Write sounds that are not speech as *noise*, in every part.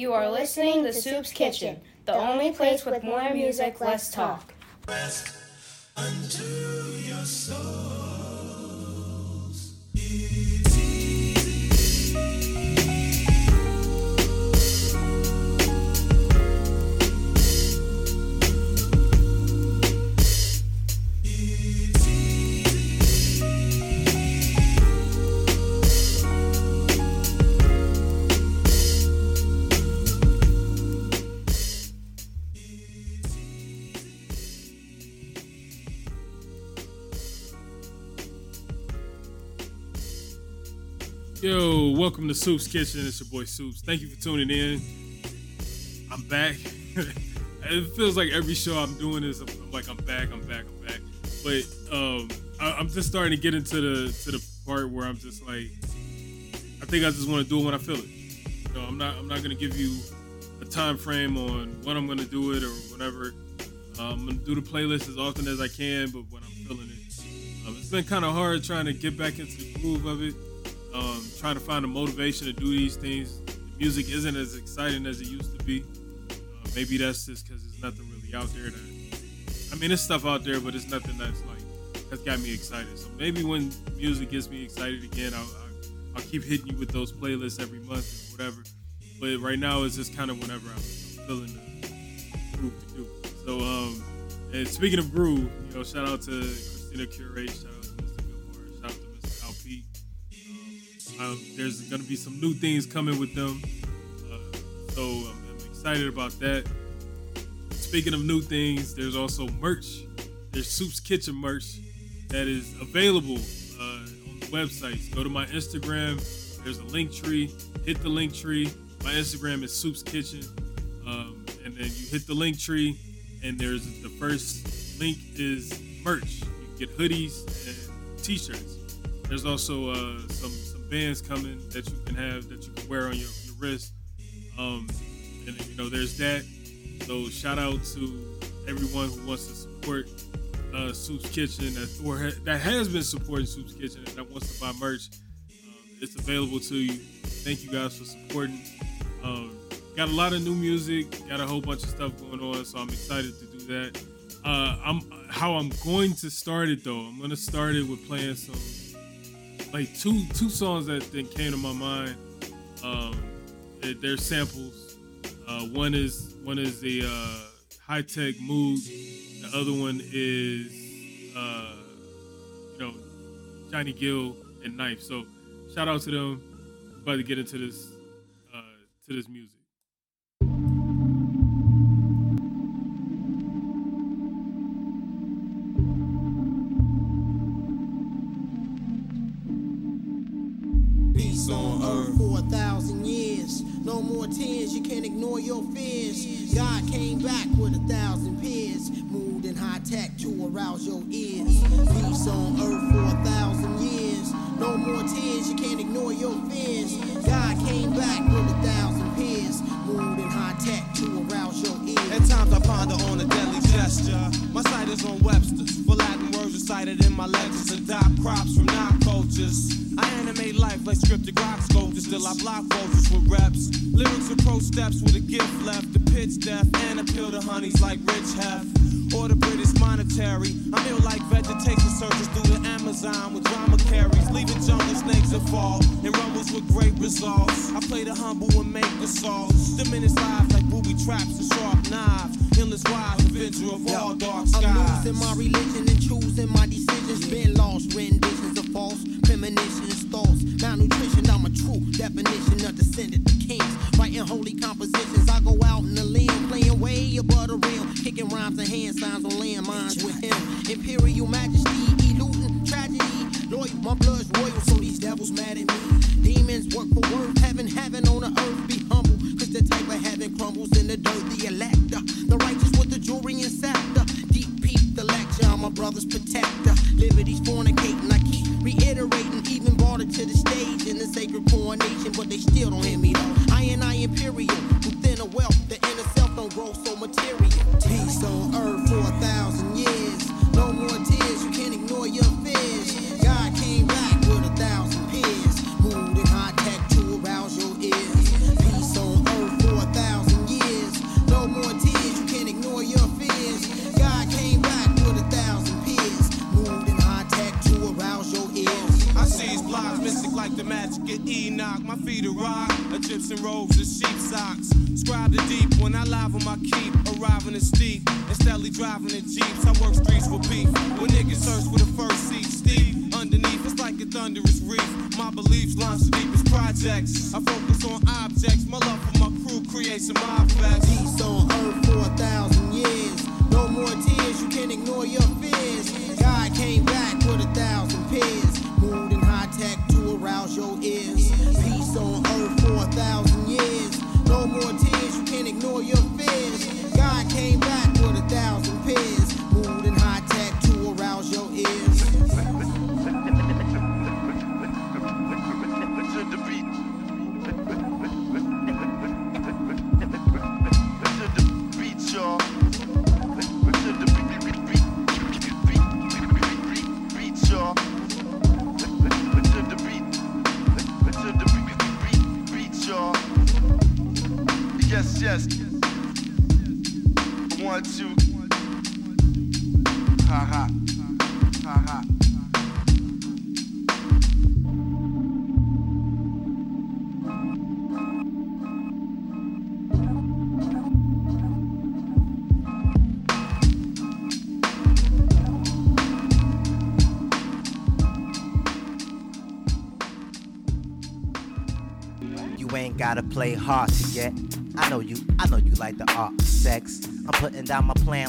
You are listening to Soup's Kitchen, the only place with more music, less talk. Rest unto your souls. Welcome to Soup's Kitchen. It's your boy Soops. Thank you for tuning in. I'm back. *laughs* it feels like every show I'm doing is I'm like I'm back, I'm back, I'm back. But um, I, I'm just starting to get into the to the part where I'm just like, I think I just want to do it when I feel it. You know, I'm not I'm not gonna give you a time frame on when I'm gonna do it or whatever. I'm gonna do the playlist as often as I can, but when I'm feeling it. Um, it's been kind of hard trying to get back into the groove of it um, trying to find a motivation to do these things. The music isn't as exciting as it used to be. Uh, maybe that's just because there's nothing really out there that. I mean, there's stuff out there, but it's nothing that's like that's got me excited. So maybe when music gets me excited again, I'll, I'll, keep hitting you with those playlists every month or whatever. But right now, it's just kind of whenever I'm, feeling the groove to do. So, um, and speaking of groove, you know, shout out to Christina Curate, Um, there's going to be some new things coming with them. Uh, so I'm, I'm excited about that. Speaking of new things, there's also merch. There's Soup's Kitchen merch that is available uh, on the websites. Go to my Instagram. There's a link tree. Hit the link tree. My Instagram is Soup's Kitchen. Um, and then you hit the link tree, and there's the first link is merch. You can get hoodies and t-shirts. There's also uh, some some bands coming that you can have that you can wear on your, your wrist. Um, and you know, there's that. So shout out to everyone who wants to support uh, Soup's Kitchen that or ha- that has been supporting Soup's Kitchen and that wants to buy merch. Um, it's available to you. Thank you guys for supporting. Um, got a lot of new music. Got a whole bunch of stuff going on, so I'm excited to do that. Uh, I'm how I'm going to start it though. I'm gonna start it with playing some like two two songs that, that came to my mind. Um, they- they're samples. Uh, one is one is the uh, Hi-Tek mood. The other one is uh, you know Johnny Gill and Knife. So shout out to them. About to get into this uh, to this music. Peace on earth for a thousand years. No more tears, you can't ignore your fears. God came back with a thousand peers. Moved in high tech to arouse your ears. Peace on earth for a thousand years. No more tears, you can't ignore your fears. God came back with a thousand peers. Moved in high tech to arouse your ears. At times I ponder on a deadly gesture. My sight is on Webster's, words in my legends and dot crops from non cultures. I animate life like scripted rock sculptures, still I block vultures with reps. Lyrics with pro steps with a gift left, the pitch deaf, and appeal to honeys like Rich Hef. Or the British monetary. I'm ill like vegetation searches through the Amazon with drama carries, leaving jungle snakes that fall and rumbles with great results. I play the humble and make the songs. Diminish lives like booby traps and sharp knives. Endless wise, avenger of all dark skies. I'm losing my religion and choosing my decisions. Been lost, renditions of false premonitions, thoughts. Malnutrition, I'm a true definition of descendant of kings. Writing holy compositions, I go out in the way above the rim, kicking rhymes and hand signs on landmines with him. Imperial majesty, eluding tragedy. Loyal, my blood's royal, so these devils mad at me. Demons work for worth, heaven, heaven on the earth. Be humble, cause the type of heaven crumbles in the dirt. The elector, the righteous with the jewelry and scepter. Deep peep the lecture, I'm my brother's protector. Liberty's fornicating, I keep reiterating. Even brought it to the stage in the sacred coronation, but they still don't hear me though. I and I imperial, within a wealth, the inner thorough, so material. Peace on earth for a thousand years. No more tears, you can't ignore your fears. God came back with a thousand peers. Moved in high tech to arouse your ears. Peace on earth for a thousand years. No more tears, you can't ignore your fears. God came back with a thousand peers. Moved in high tech to arouse your ears. I see his blocks, mystic like the magic of Enoch. My feet are rock, Egyptian robes and sheep socks. Scribe the deep when I live on my keep. Arriving in steep and steadily driving in jeeps. I work streets for beef. When niggas search for the first seat, steep underneath, it's like a thunderous reef. My beliefs launch the deepest projects. I focus on objects. My love for my crew creates some fest. Peace on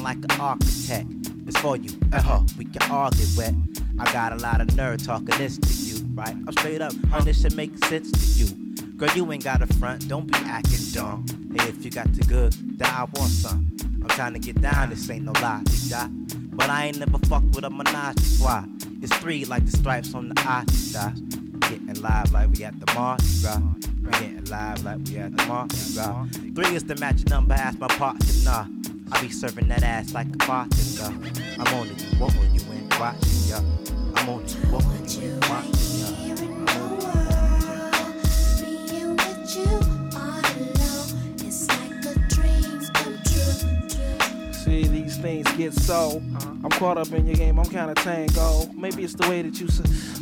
like an architect. It's for you, uh huh. We can all get wet. I got a lot of nerve talking this to you, right? I'm straight up, and this should make sense to you. Girl, you ain't got a front, don't be acting dumb. Hey, if you got the good, then I want some. I'm trying to get down, this ain't no lie. But I ain't never fucked with a menage a. It's three like the stripes on the eye, yeah. Getting live like we at the Mardi Gras. Getting live like we at the Mardi Gras. Three is the match number, ask my partner. I be serving that ass like a bartender. I'm on it, you want when you ain't watching, yeah. I'm on it, you want when you ain't watching, yeah. I'm on. Being with you all alone, it's like a dream come true. See, these things get so. Uh-huh. I'm caught up in your game, I'm kinda tango. Maybe it's the way that you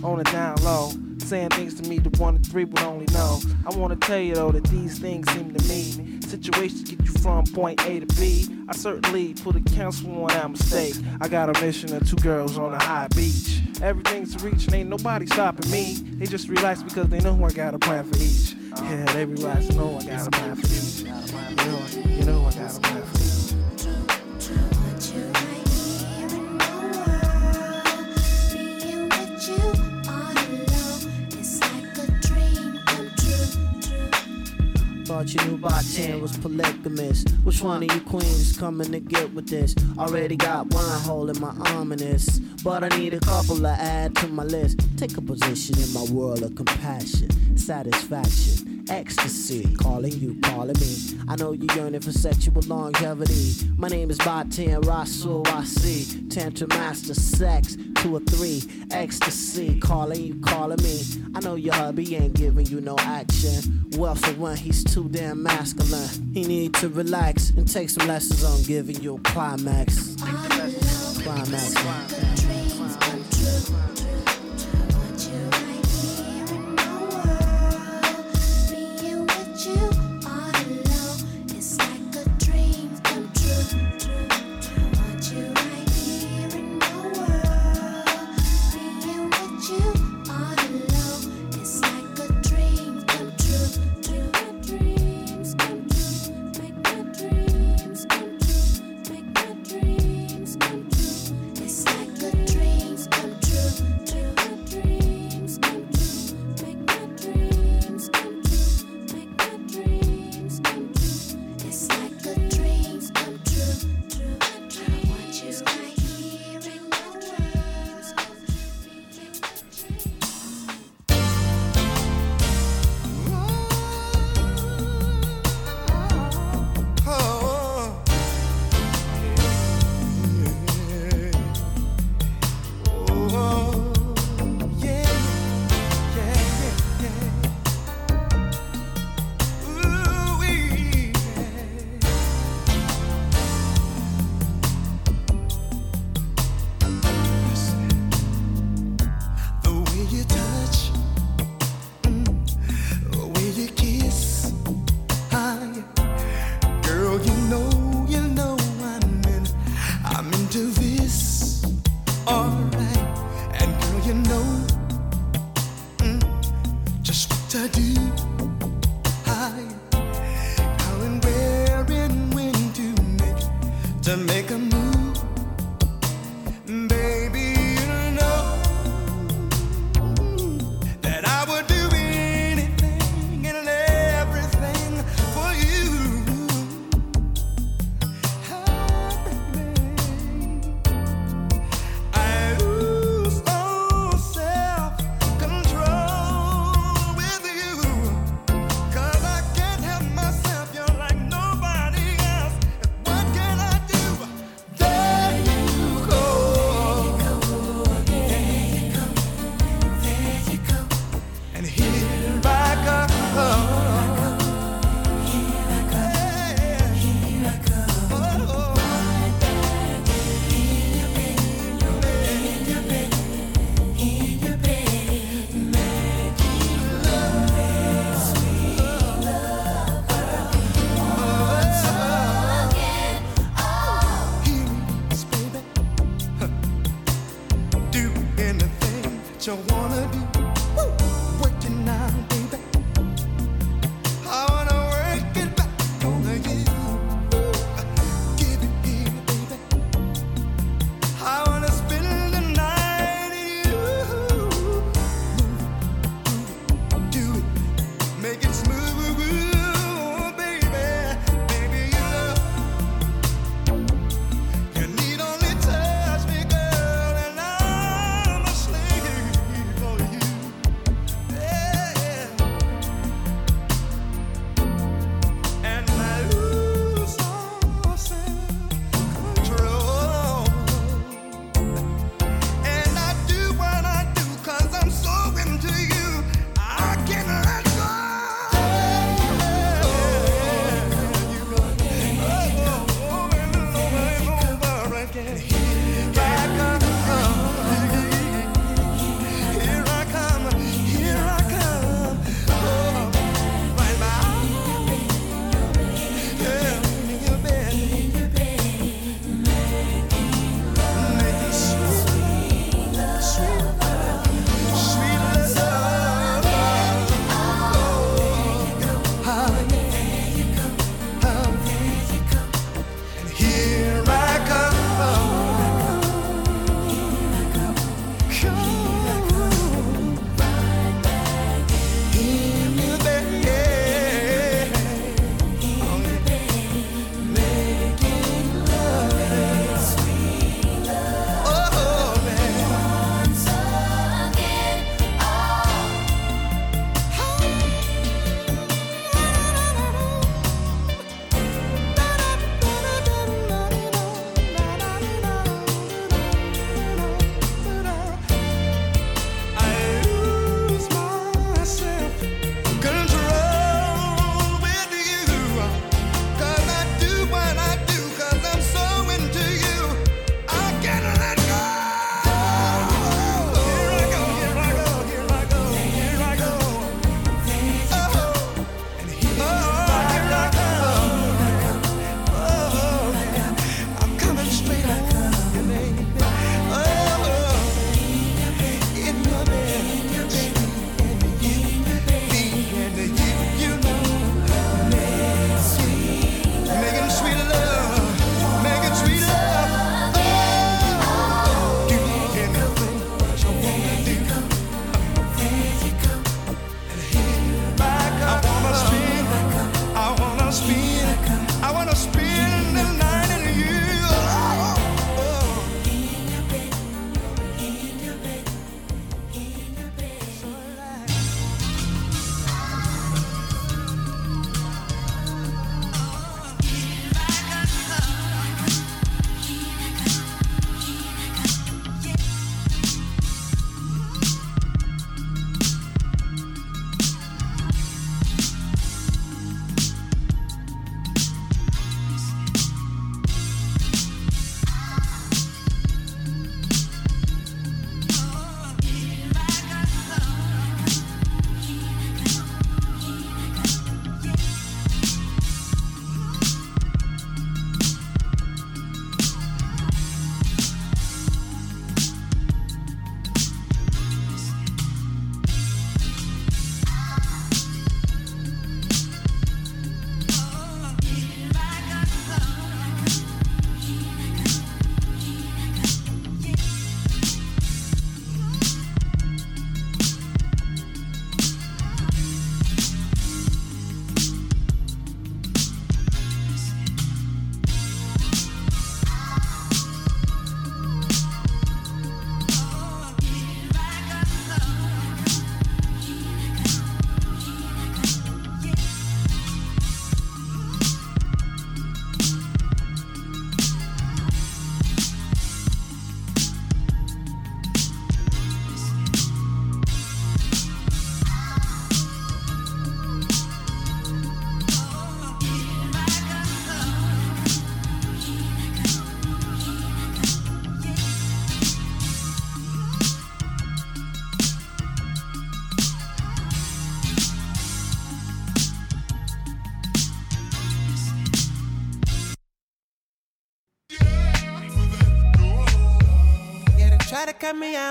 on it down low. Saying things to me that one and three would only know. I wanna tell you though that these things seem to mean situations get you from point A to B. I certainly put a counsel on that mistake. I got a mission of two girls on a high beach. Everything's to reach and ain't nobody stopping me. They just relax because they know I got a plan for each. Yeah, they relax know I got a plan for each. You know, you know I got a plan for each. Thought you knew by 10 was polygamous. Which one of you queens coming to get with this? Already got one hole in my ominous. But I need a couple to add to my list. Take a position in my world of compassion, satisfaction, ecstasy. Calling you, calling me. I know you're yearning for sexual longevity. My name is Batan Rasul Rasi. Tantra Master Sex, two or three. Ecstasy. Calling you, calling me. I know your hubby ain't giving you no action. Well, for one, he's too damn masculine. He need to relax and take some lessons on giving you a climax. Climax. Dreams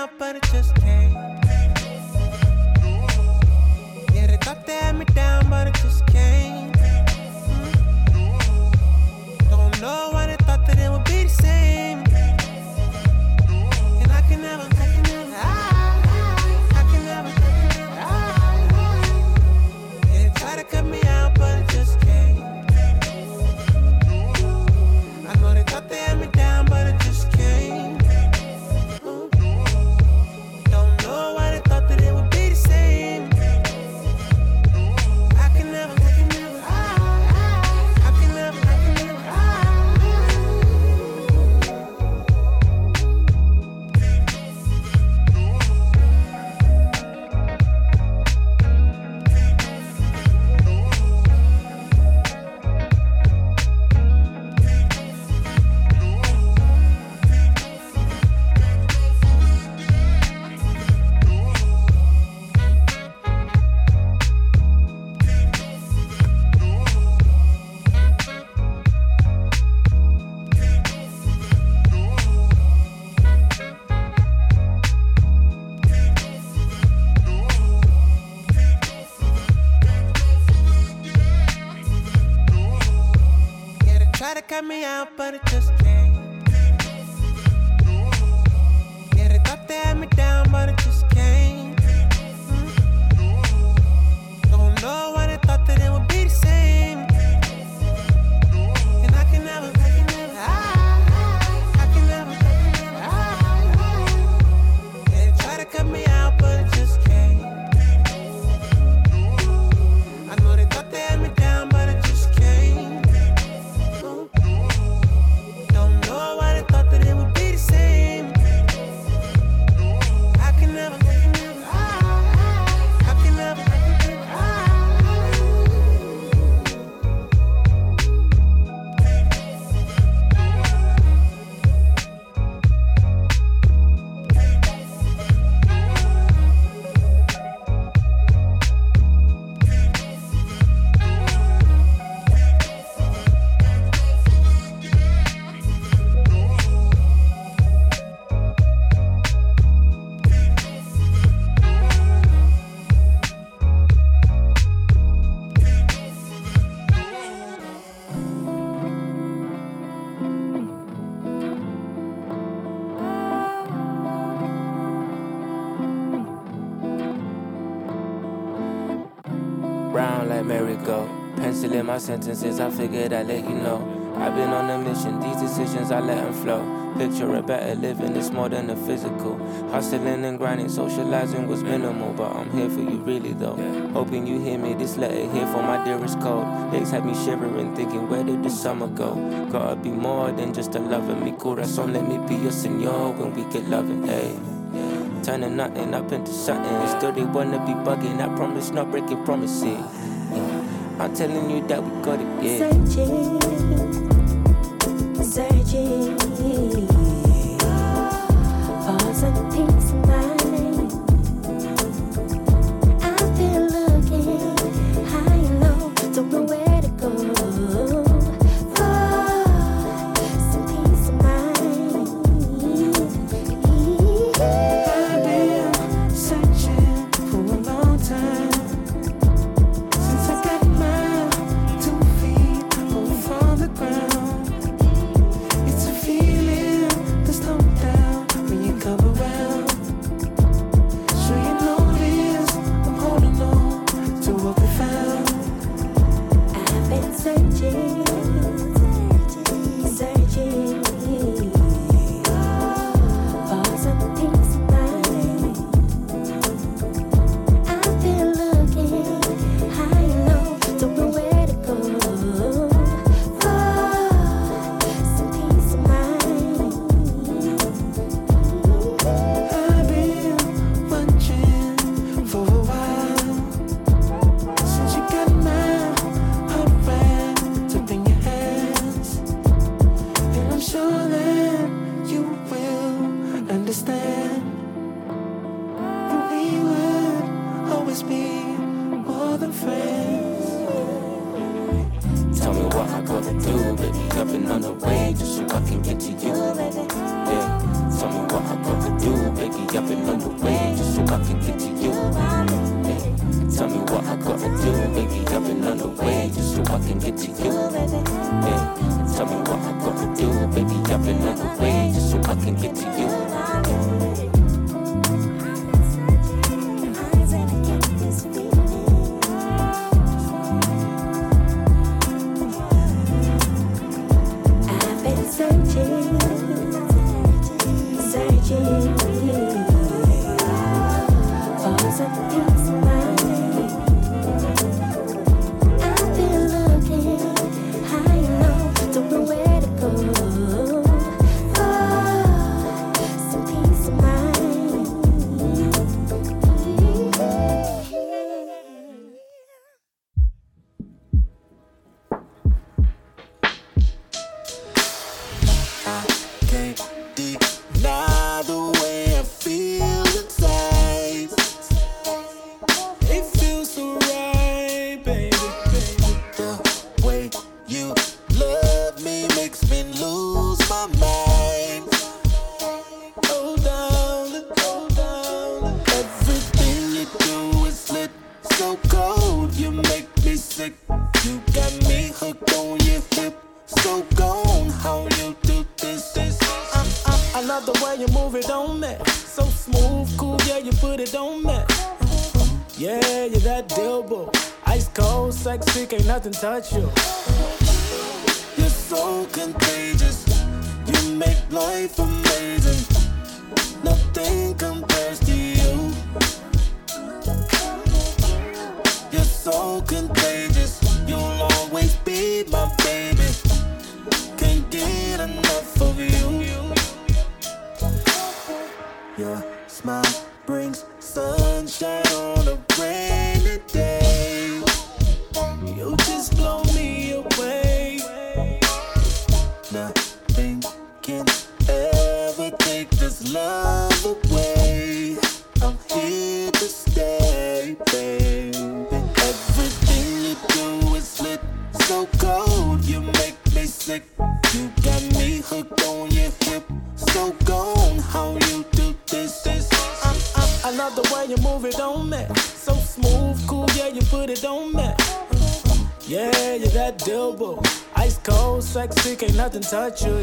para my sentences, I figured I'd let you know. I've been on a mission, these decisions I let them flow. Picture a better living, it's more than a physical. Hustling and grinding, socializing was minimal, but I'm here for you really though. Hoping you hear me, this letter here for my dearest code. Days had me shivering, thinking where did the summer go? Gotta be more than just a lover. me corazón, let me be your senor when we get loving, hey. Turning nothing up into something, still they wanna be bugging. I promise not breaking promises. I'm telling you that we got it, yeah. Searching, searching. be more than friends. Tell me what I gotta do, baby. I've been on the way just so I can get to you. Yeah. Tell me what I gotta do, baby. I've been on the way just so I can get to you. Tell me what I gotta do, baby. I've been on the way just so I can get to you. Tell me what I gotta do, baby. I've been on the way just so I can get to you. touch you. touch you.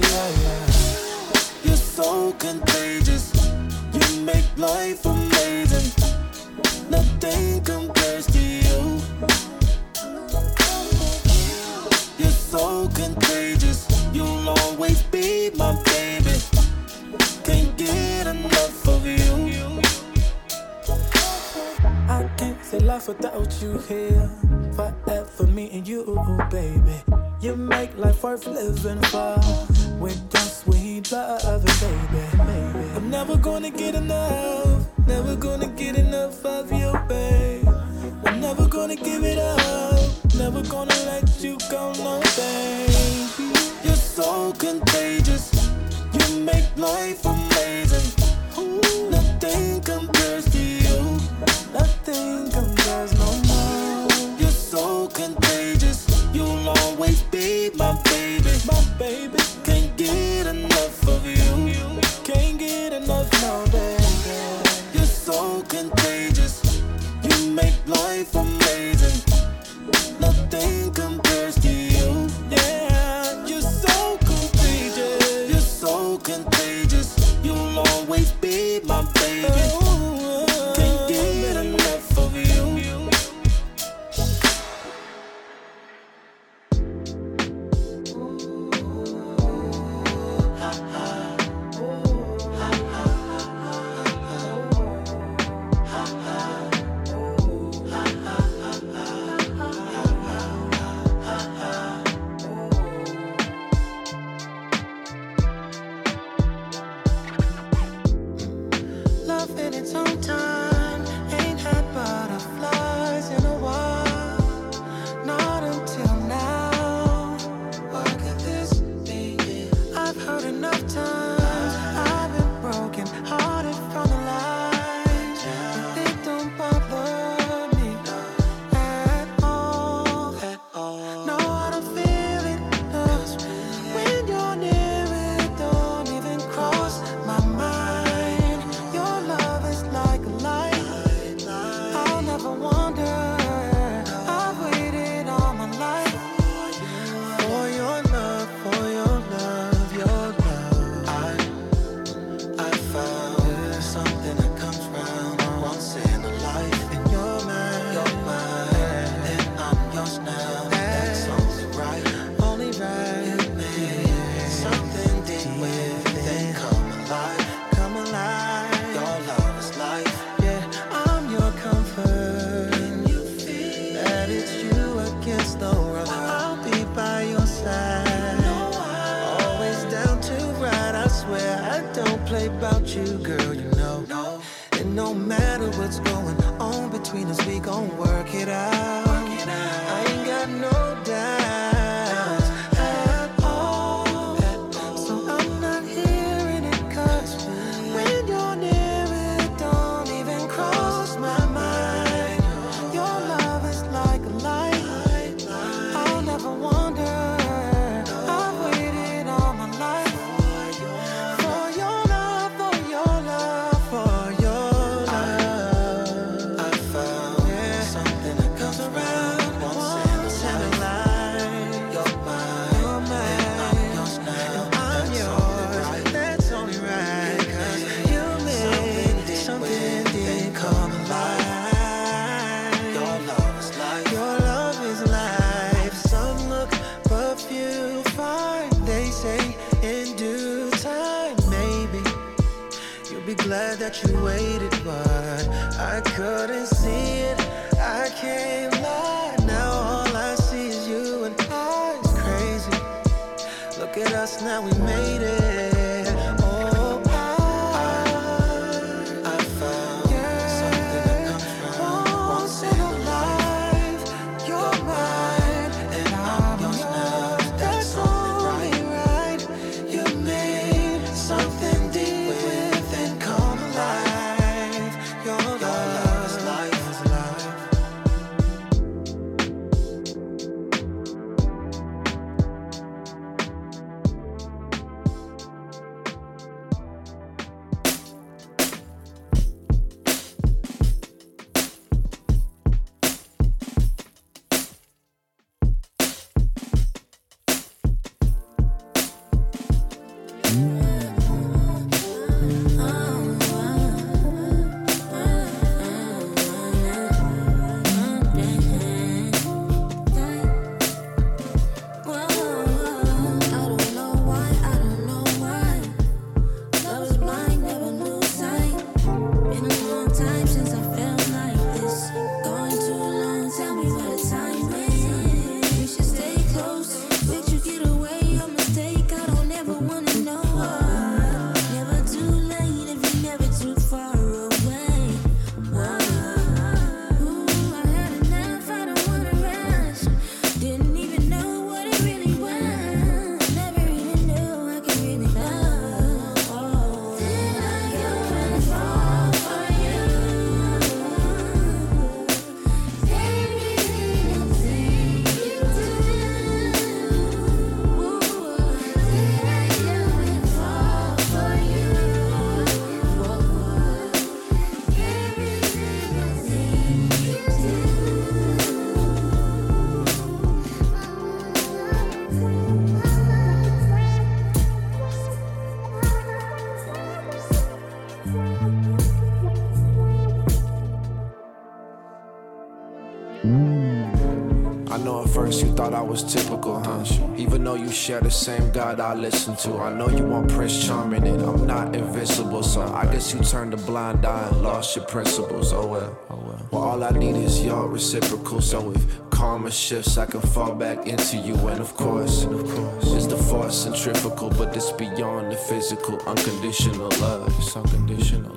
First you thought I was typical, huh? Even though you share the same God I listen to. I know you want Prince Charming and I'm not invisible, so I guess you turned a blind eye and lost your principles. Oh well. Oh, well, all I need is your reciprocal. So if karma shifts, I can fall back into you. And of course, of course, it's the force centrifugal, but it's beyond the physical. Unconditional love. It's unconditional.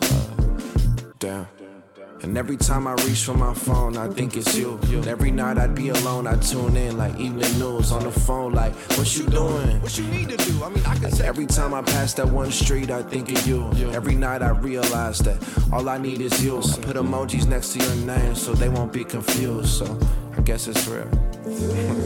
And every time I reach for my phone, I think it's you. And every night I'd be alone, I tune in like evening news on the phone, like, what you doing? What you need to do? I mean, I can say every time I pass that one street, I think of you. Every night I realize that all I need is you. I put emojis next to your name so they won't be confused. So I guess it's real. *laughs*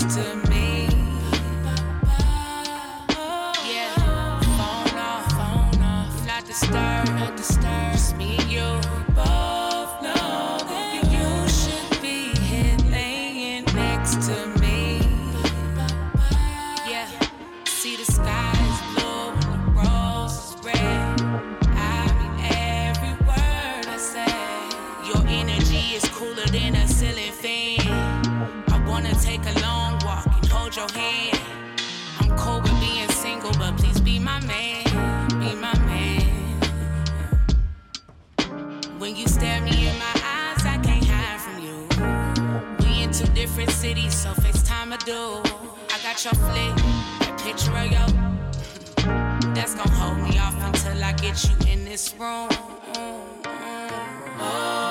next to me. Yeah, phone off, phone off, not disturb, not disturb. Just me, you. city, so FaceTime a do. I got your flick, a picture of you. That's gonna hold me off until I get you in this room. Oh.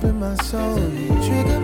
deep in my soul. Trigger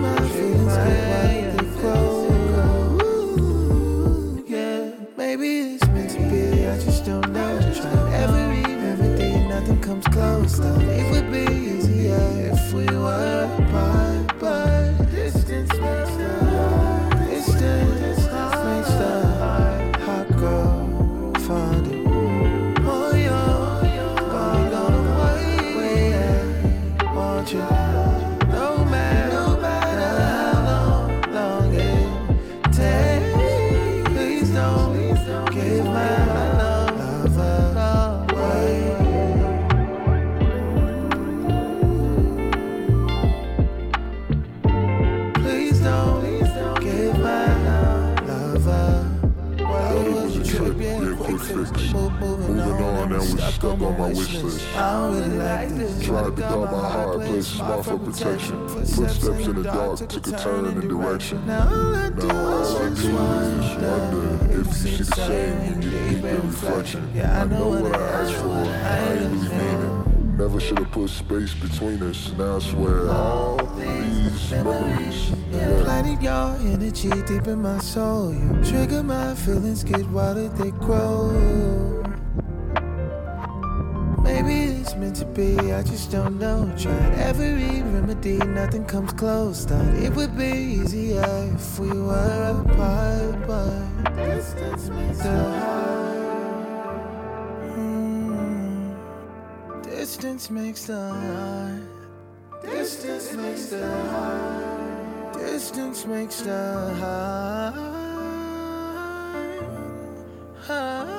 protection. Footsteps in the dark took a turn in direction. Now all I do is wonder if you see the same when you peep the reflection. I know what I asked for, I ain't really mean it. Never should have put space between us. Now I swear all these memories. Yeah. Planted your energy deep in my soul. You trigger my feelings, get wilder, they grow. be, I just don't know. Tried every remedy, nothing comes close. Thought it would be easier if we were apart, but distance makes the heart. Mm. Distance makes the heart. Distance makes the heart. Distance makes the heart. heart.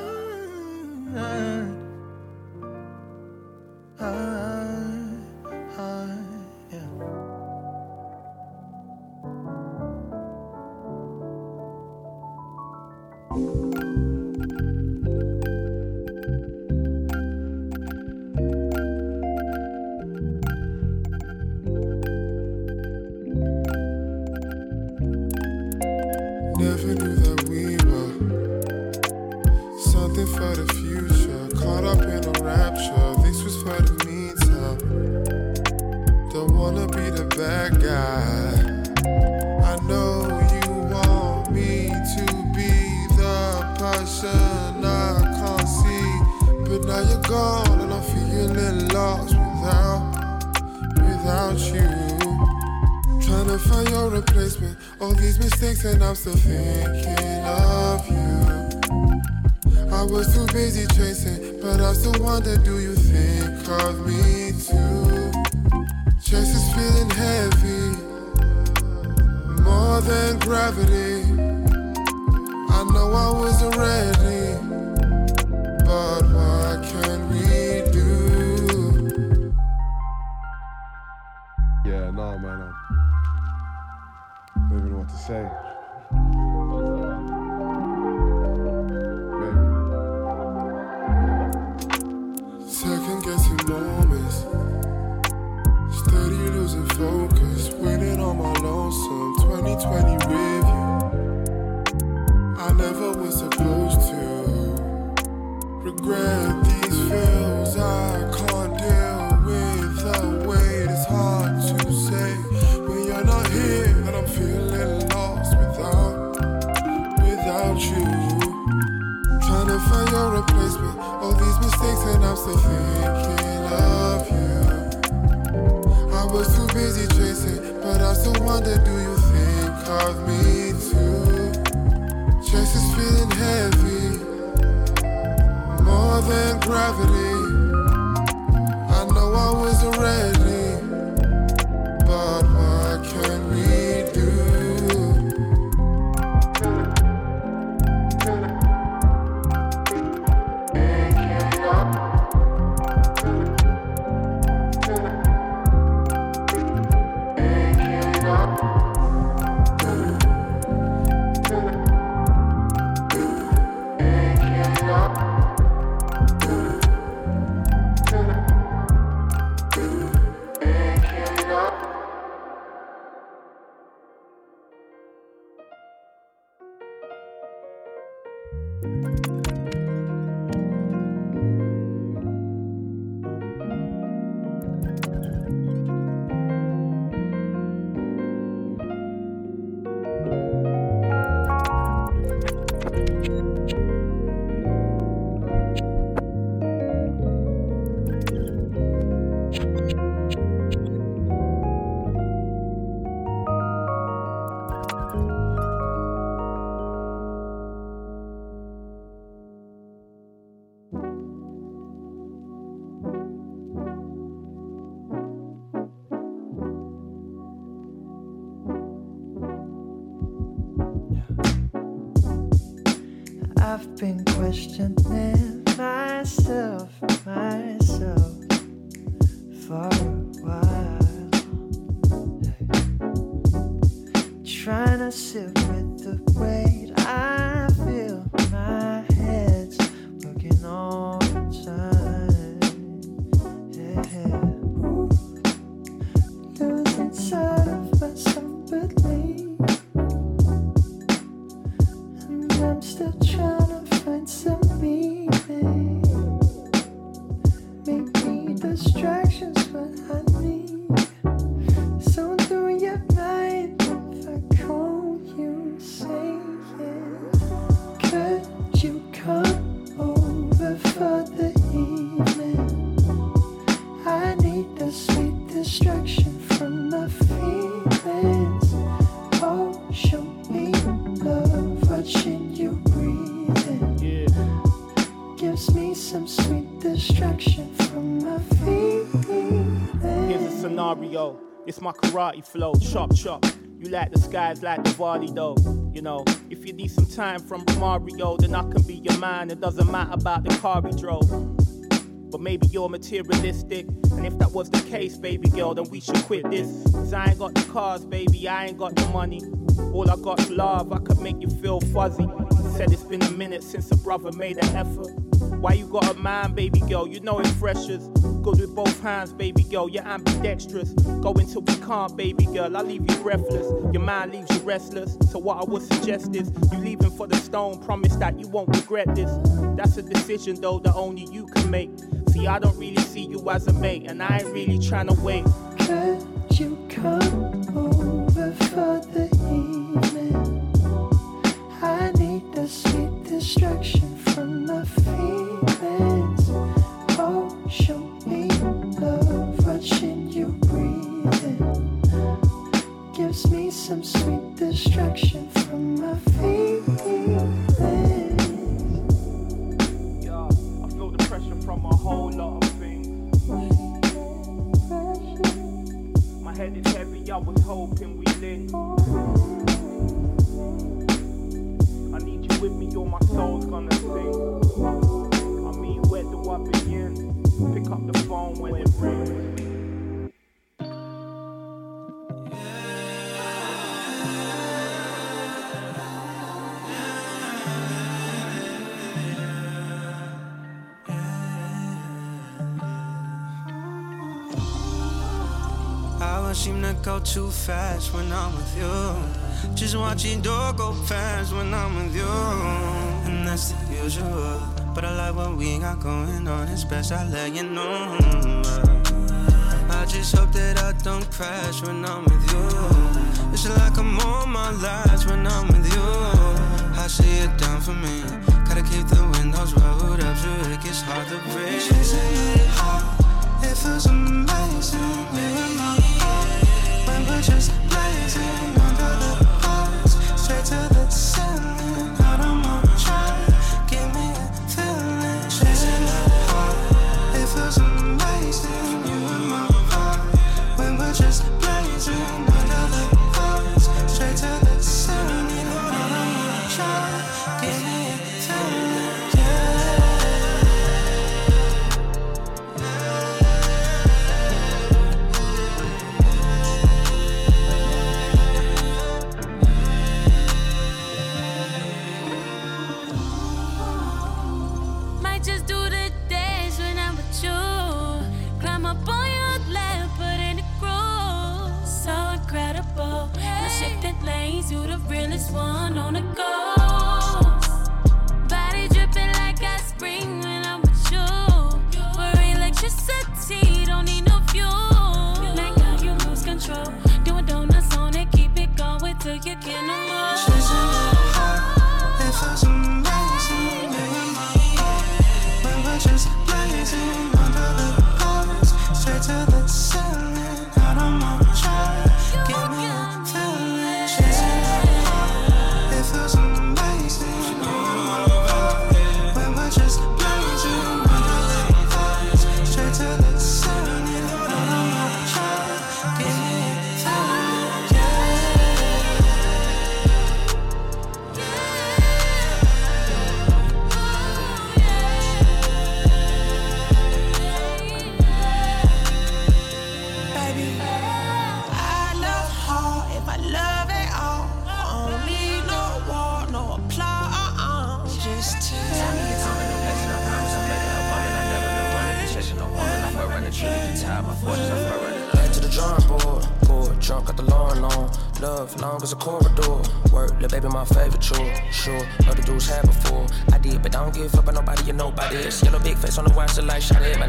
Been questioning karate flow. Chop, chop. You like the skies like Diwali though. You know, if you need some time from Mario, then I can be your man. It doesn't matter about the car we drove. But maybe you're materialistic. And if that was the case, baby girl, then we should quit this. Cause I ain't got the cars, baby, I ain't got the money. All I got's love, I could make you feel fuzzy. Said it's been a minute since a brother made an effort. Why you got a man, baby girl? You know it precious. With both hands, baby girl. You're ambidextrous. Go until we can't, baby girl. I leave you breathless. Your mind leaves you restless. So what I would suggest is you leaving for the stone. Promise that you won't regret this. That's a decision though that only you can make. See, I don't really see you as a mate, and I ain't really trying to wait. Could you come over for the evening? I need a sweet distraction Gives me some sweet distraction from my feelings. Yeah, I feel the pressure from a whole lot of things. My head is heavy, I was hoping we link. I need you with me or my soul's gonna sing. I mean, where do I begin? Pick up the phone when Hours seem to go too fast when I'm with you. Just watching door go fast when I'm with you. And that's the usual. But I like what we got going on. It's best I let you know. I just hope that I don't crash when I'm with you. It's like I'm on my last when I'm with you. I see it down for me. Gotta keep the windows rolled up so it gets hard to breathe. It feels amazing, you just blazing under the stars Straight to the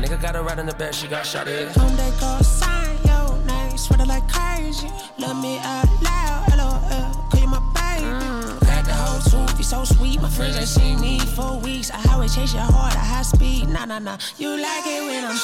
Nigga got her right in the bed, she got shot at. Don't they go sign your name, sweat like crazy. Love me out loud, LOL, call you my baby. Mm. Got the whole tooth, you so sweet. My friends ain't seen me for weeks. I always chase your heart at high speed. Nah, nah, nah. You like it when I'm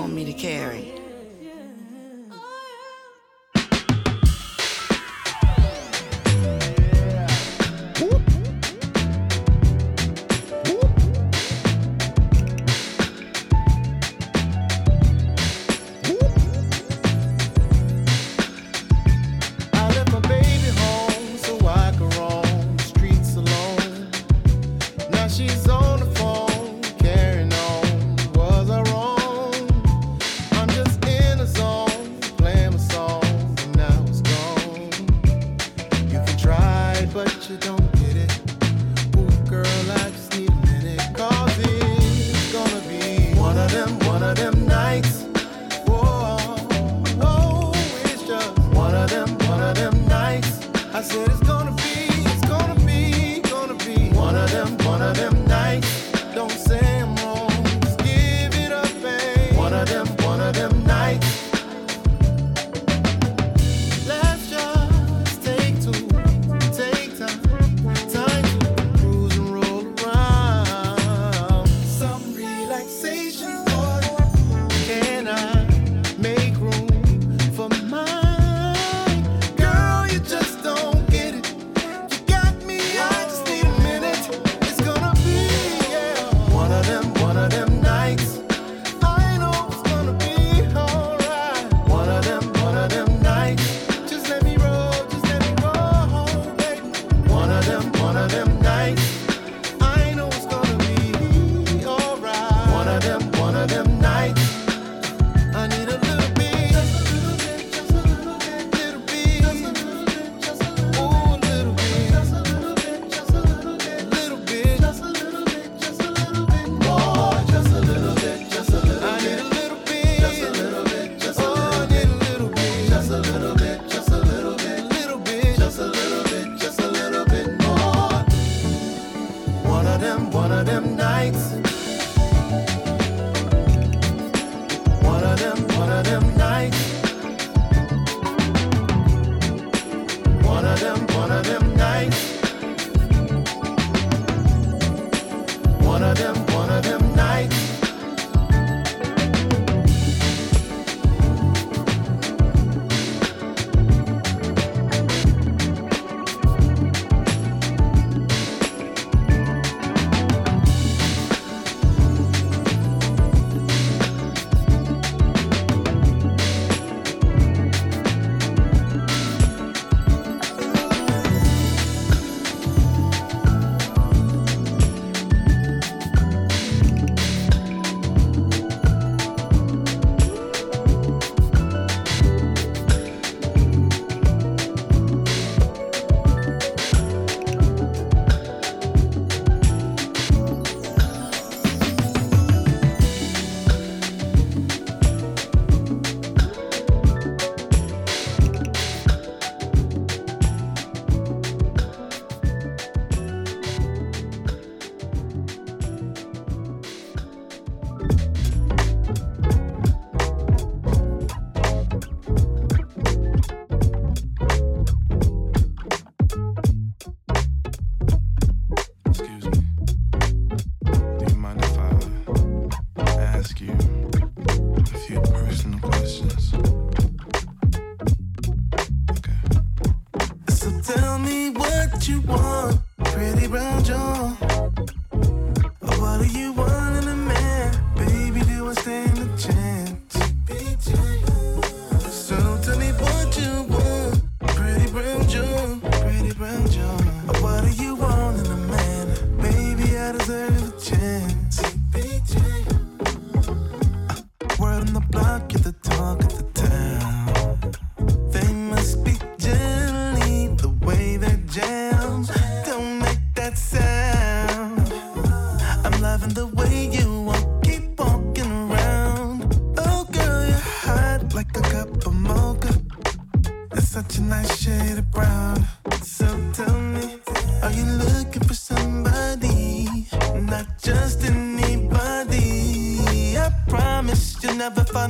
want me to carry?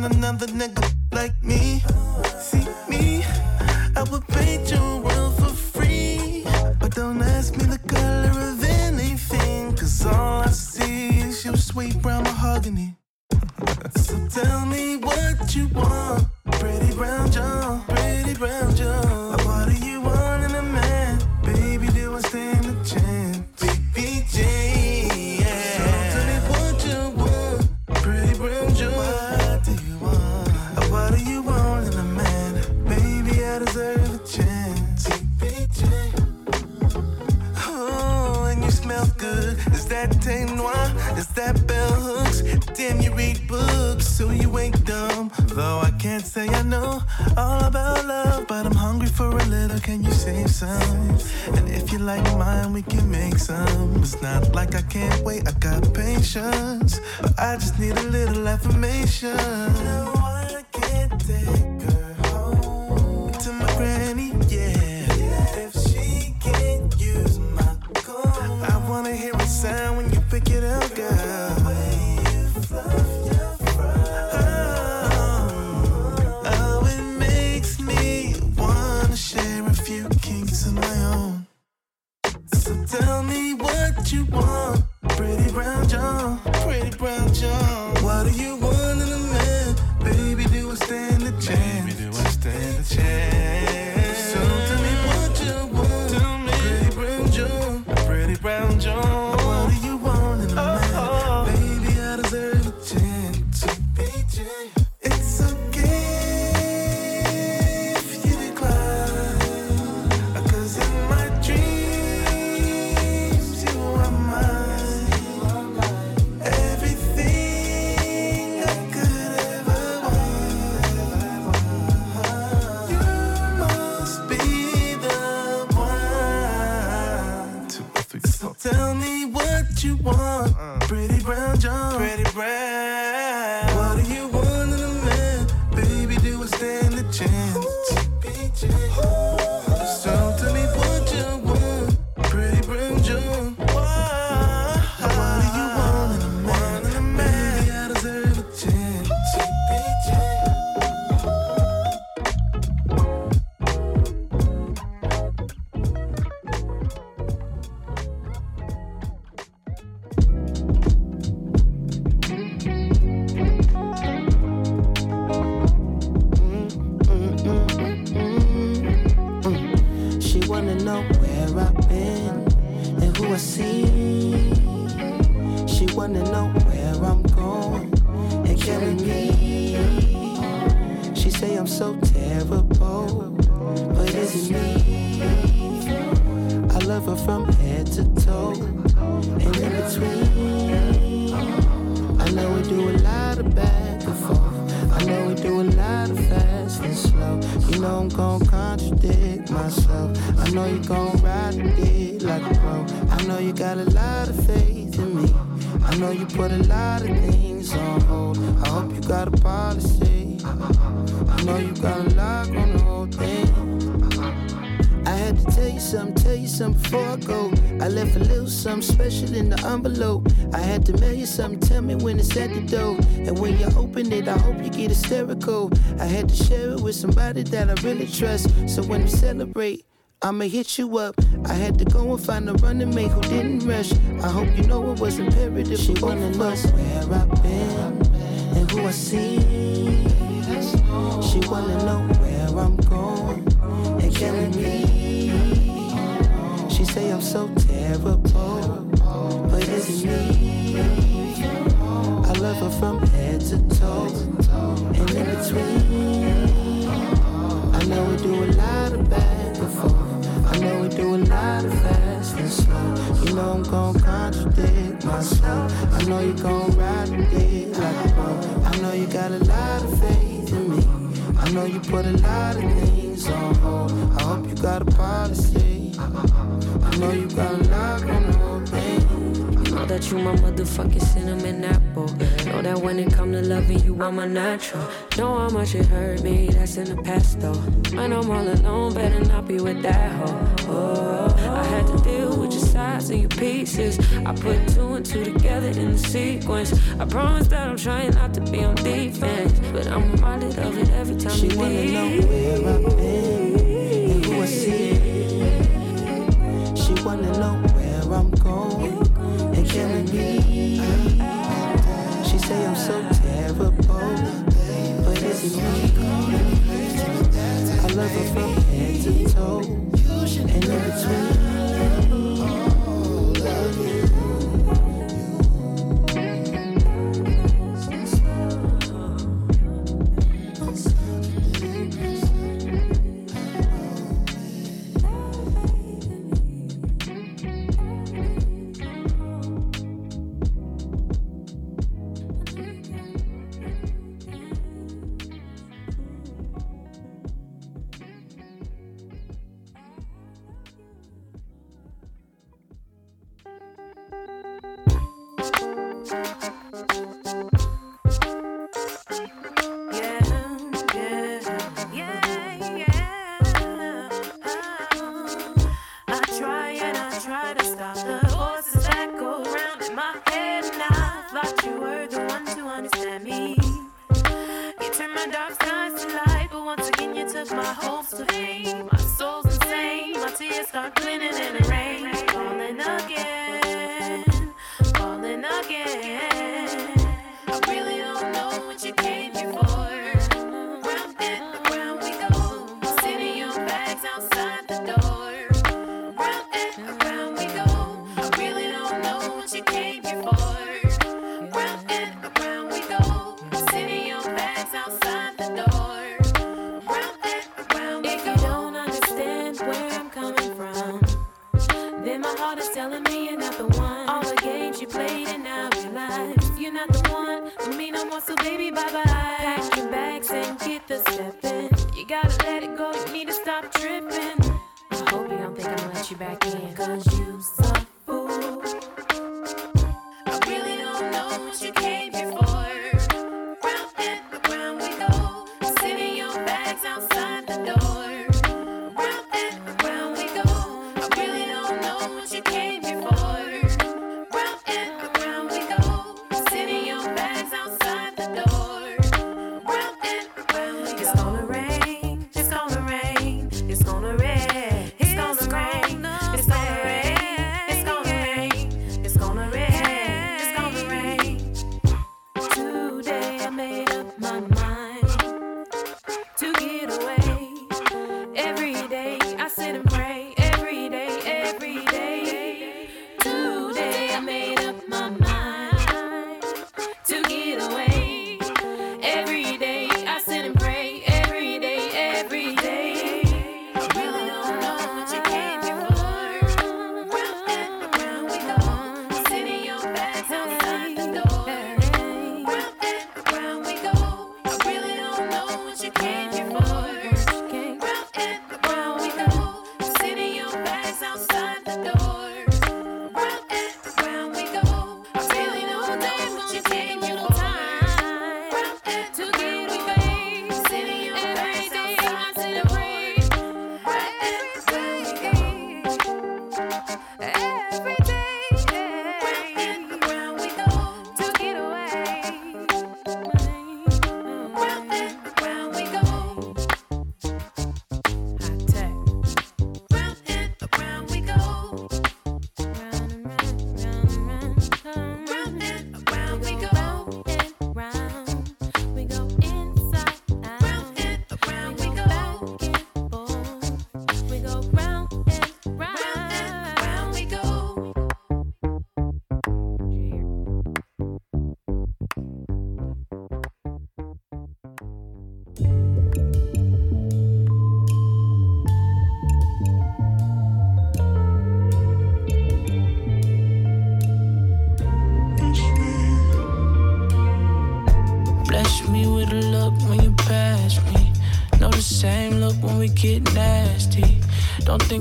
another nigga that thing noir is that bell hooks. Damn, you read books, so you ain't dumb. Though I can't say I know all about love, but I'm hungry for a little. Can you save some? And if you like mine, we can make some. It's not like I can't wait, I got patience, but I just need a little affirmation. to share it with somebody that I really trust. So when we celebrate, I'ma hit you up. I had to go and find a running mate who didn't rush. I hope you know it was imperative. She wanna know where I've been and who I see. She wanna know where I'm going and killing me. She say I'm so terrible. I'm a natural. Know how much it hurt me, that's in the past though. When I'm all alone, better not be with that hoe. Oh, I had to deal with your sides and your pieces. I put two and two together in the sequence. I promise that I'm trying not to be on defense, but I'm reminded of it every time she you leave. Wanna know where I've been. cover head to toe. And in between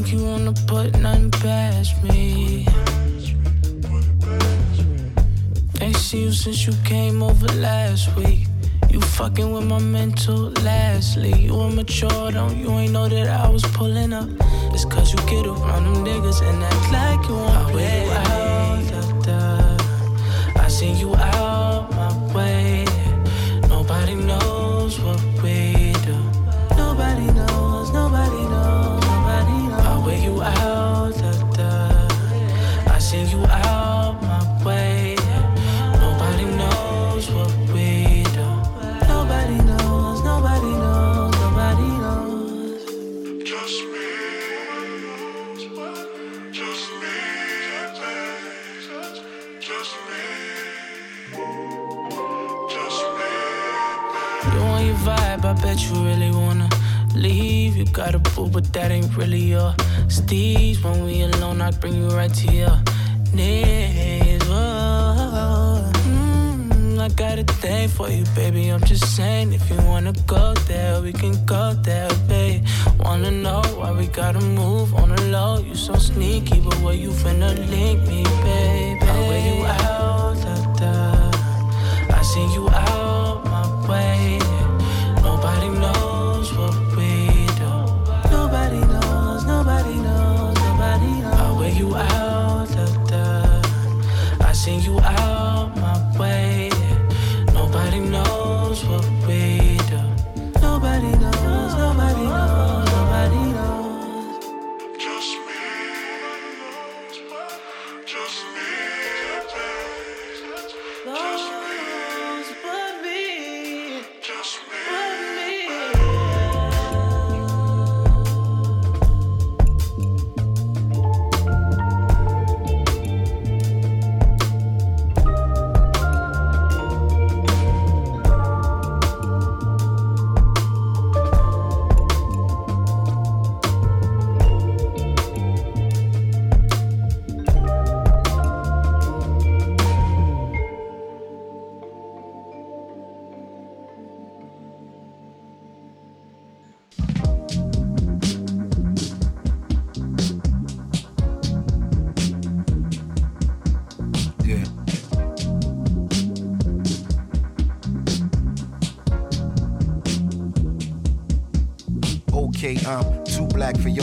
think you wanna put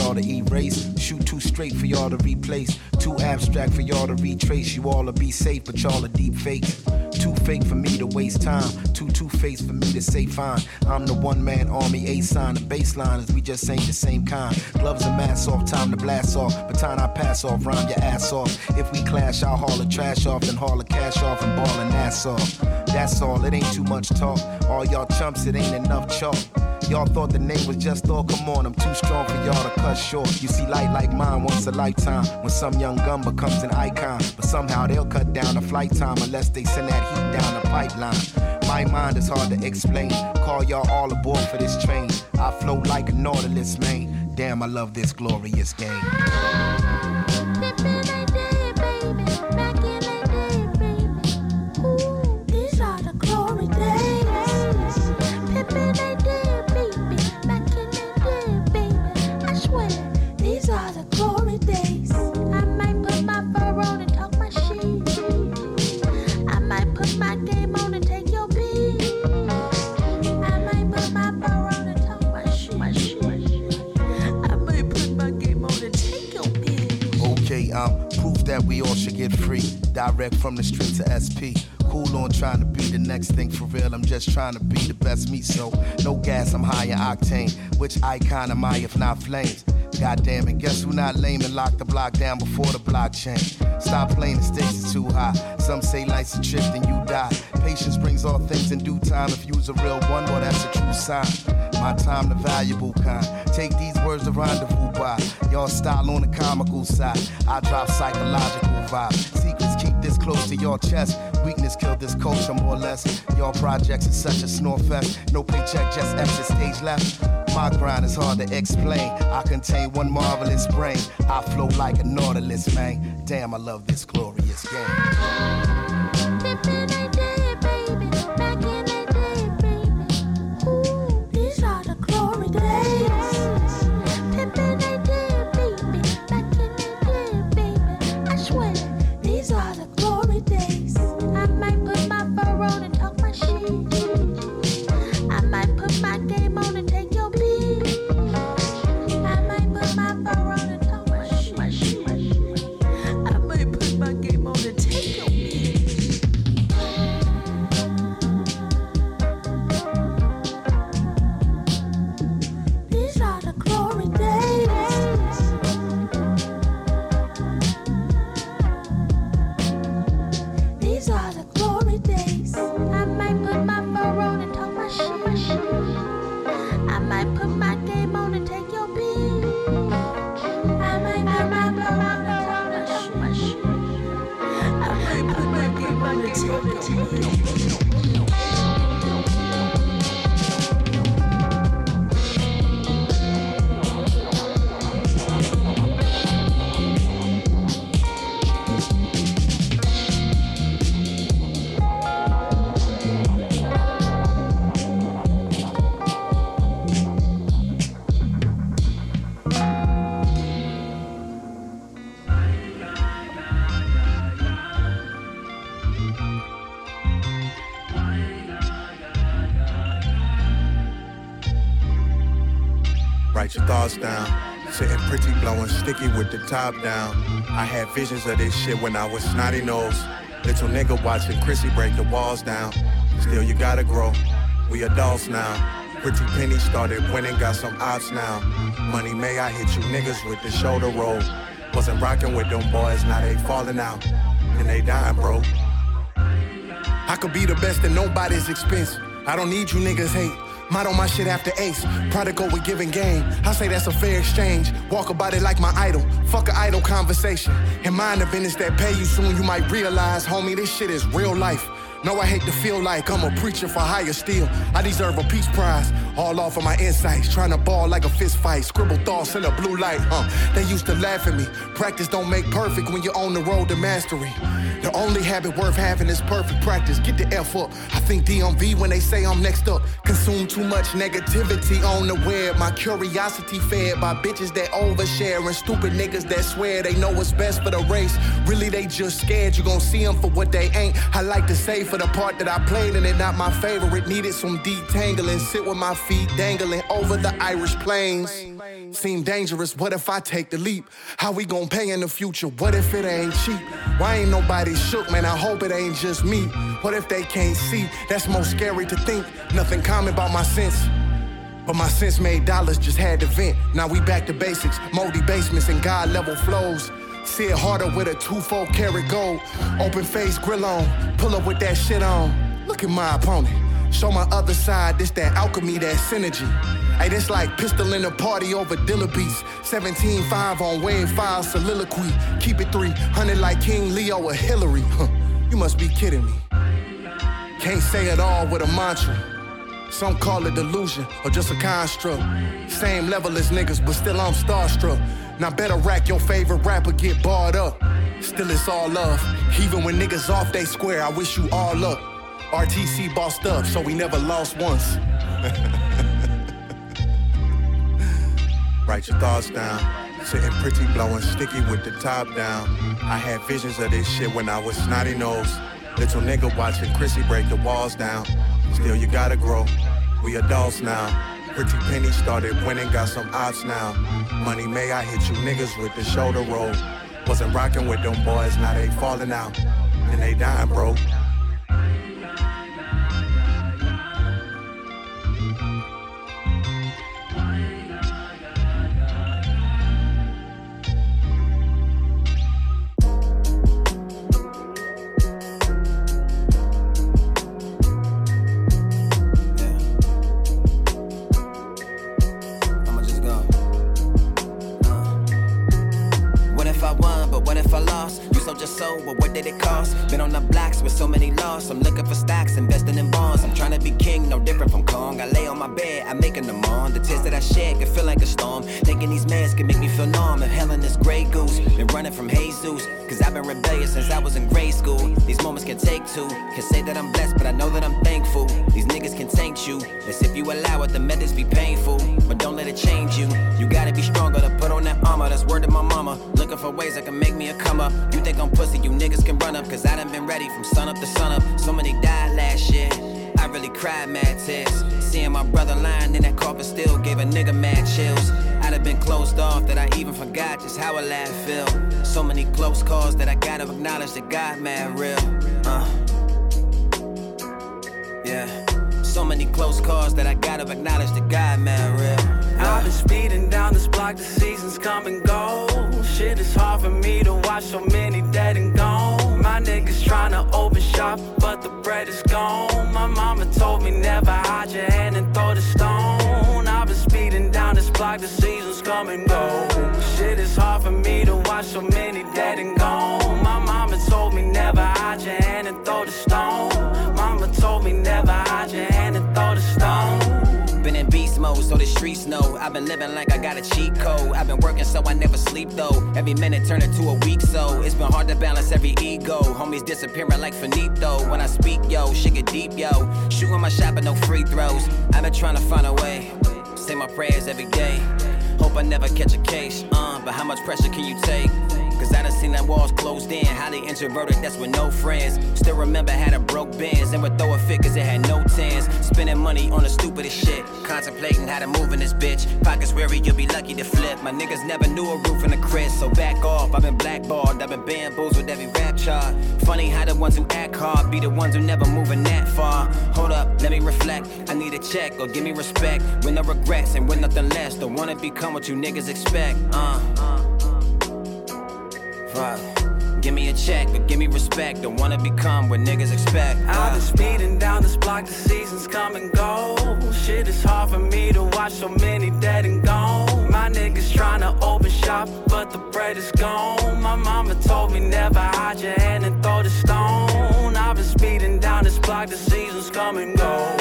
y'all to erase. Shoot too straight for y'all to replace. Too abstract for y'all to retrace. You all to be safe, but y'all are deep fakes. Too fake for me to waste time. Too two faced for me to say fine. I'm the one man army A sign. The baseline is we just ain't the same kind. Gloves and masks off, time to blast off. Baton I pass off, rhyme your ass off. If we clash, I'll haul the trash off, then haul the cash off and ball and ass off. That's all, it ain't too much talk. All y'all chumps, it ain't enough chalk. Y'all thought the name was just all, come on, I'm too strong for y'all to cut short. You see light like mine once a lifetime when some young gun becomes an icon. But somehow they'll cut down the flight time unless they send that heat down the pipeline. My mind is hard to explain. Call y'all all aboard for this train. I float like a Nautilus, man. Damn, I love this glorious game. Direct from the street to SP. Cool on trying to be the next thing for real. I'm just trying to be the best me, so no gas, I'm high in octane. Which icon am I if not flames? God damn it, guess who not lame and lock the block down before the blockchain? Stop playing, the stakes is too high. Some say life's a trip, then you die. Patience brings all things in due time. If you's a real one, well, that's a true sign. My time, the valuable kind. Take these words to rendezvous by. Y'all style on the comical side. I drop psychological vibes. This close to your chest. Weakness killed this culture more or less. Y'all projects is such a snore fest. No paycheck, just exit stage left. My grind is hard to explain. I contain one marvelous brain. I flow like a nautilus, man. Damn, I love this glorious game. Sticky with the top down. I had visions of this shit when I was snotty nose. Little nigga watching Chrissy break the walls down. Still, you gotta grow. We adults now. Pretty Penny started winning, got some ops now. Money may I hit you niggas with the shoulder roll. Wasn't rocking with them boys, now they falling out. And they dying, bro. I could be the best at nobody's expense. I don't need you niggas hate. Motto my shit after ace. Prodigal with giving game. I say that's a fair exchange. Walk about it like my idol. Fuck a idle conversation. And mind the business that pay you soon, you might realize, homie, this shit is real life. No, I hate to feel like I'm a preacher for higher steel. I deserve a peace prize. All off of my insights. Trying to ball like a fist fight. Scribble thoughts in a blue light. Huh. They used to laugh at me. Practice don't make perfect when you're on the road to mastery. The only habit worth having is perfect practice. Get the F up. I think DMV when they say I'm next up. Consume too much negativity on the web. My curiosity fed by bitches that overshare and stupid niggas that swear they know what's best for the race. Really, they just scared you gon' see them for what they ain't. I like to say for the part that I played in it, not my favorite. Needed some detangling. Sit with my feet dangling over the Irish plains. Seem dangerous, what if I take the leap? How we gon' pay in the future? What if it ain't cheap? Why ain't nobody shook, man? I hope it ain't just me. What if they can't see? That's most scary to think. Nothing common about my sense. But my sense made dollars, just had to vent. Now we back to basics, moldy basements and God level flows. See it harder with a two four karat gold. Open face grill on, pull up with that shit on. Look at my opponent. Show my other side, this that alchemy, that synergy. Hey, this like pistol in a party over Dilla beats. 17-5 on wave file soliloquy. Keep it 300 like King Leo or Hillary. Huh, you must be kidding me. Can't say it all with a mantra. Some call it delusion or just a construct. Same level as niggas, but still I'm starstruck. Now better rack your favorite rapper, get barred up. Still it's all love. Even when niggas off they square, I wish you all luck. RTC bossed up, so we never lost once. *laughs* Write your thoughts down. Sitting pretty, blowing sticky with the top down. I had visions of this shit when I was snotty nose. Little nigga watching Chrissy break the walls down. Still, you gotta grow. We adults now. Pretty Penny started winning, got some ops now. Money may I hit you niggas with the shoulder roll. Wasn't rocking with them boys, now they falling out. And they dying, bro. Lost? You sold but what did it cost? Been on the blocks with so many loss. I'm looking for stocks, investing in bonds. I'm trying to be king, no different from Kong. I lay on my bed, I'm making them on. The tears that I shed can feel like a storm. Thinking these mans can make me feel numb. And hell in this gray goose. Been running from Jesus, cause I've been rebellious since I was in grade school. These moments can take two. Can say that I'm blessed, but I know that I'm thankful. These niggas can taint you. As if you allow it, the methods be painful. But don't let it change you. You gotta be stronger to put on that armor. That's word to my mama. Looking for ways that can make me a come up. You think I'm pussy, you niggas can run up. Cause I done been ready from sun up to sun up. So many died last year. I really cried mad tears. Seeing my brother lying in that coffin still gave a nigga mad chills. I'd have been closed off that I even forgot just how a laugh feel. So many close calls that I gotta acknowledge that God mad real. Uh. Yeah. So many close calls that I gotta acknowledge that God mad real. I've been speeding down this block, the seasons come and go. Shit is hard for me to watch so many dead and gone. My niggas tryna open shop, but the bread is gone. My mama told me never hide your hand and throw the stone. I've been speeding down this block, the seasons come and go. Shit is hard for me to watch so many dead and gone. My mama told me never hide your hand and throw the stone. Streets know. I've been living like I got a cheat code. I've been working so I never sleep though. Every minute turn into a week so. It's been hard to balance every ego. Homies disappearing like finito. When I speak, yo, shit get deep, yo. Shooting my shot, but no free throws. I've been trying to find a way. Say my prayers every day. Hope I never catch a case, uh, but how much pressure can you take? Cause I done seen that walls closed in, highly introverted, that's with no friends. Still remember had a broke Benz and would throw a fit cause it had no tens. Spending money on the stupidest shit, contemplating how to move in this bitch. Pockets weary, you'll be lucky to flip. My niggas never knew a roof in the Chris, so back off. I've been blackballed, I've been bamboozled every rap chart. Funny how the ones who act hard be the ones who never moving that far. Hold up, let me reflect. I need a check or give me respect. With no regrets and with nothing less. Don't wanna become what you niggas expect. Uh. Fuck. Give me a check but give me respect. Don't wanna become what niggas expect. I've been uh. speeding down this block, the seasons come and go. Shit is hard for me to watch so many dead and gone. My niggas tryna open shop, but the bread is gone. My mama told me never hide your hand and throw the stone. I've been speeding down this block, the seasons come and go.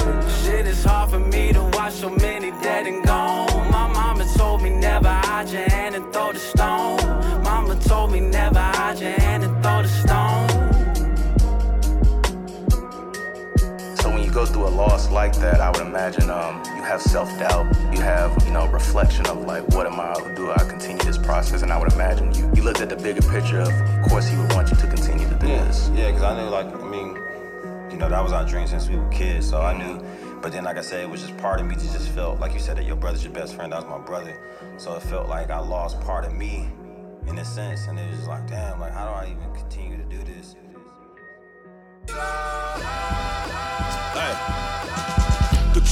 Shit is hard for me to watch so many dead and gone. My mama told me never hide your hand and throw the stone. Mama told me never hide your hand and throw the stone. So when you go through a loss like that, I would imagine um, you have self-doubt, you have, you know, reflection of like, what am I, gonna do I continue this process? And I would imagine you, you looked at the bigger picture of, of course he would want you to continue to do this. Yeah, because I knew, like, I mean, you know, that was our dream since we were kids, so I knew. But then, like I said, it was just part of me that just felt, like you said, that your brother's your best friend. That was my brother. So it felt like I lost part of me in a sense. And it was just like, damn, like, how do I even continue to do this? Hey.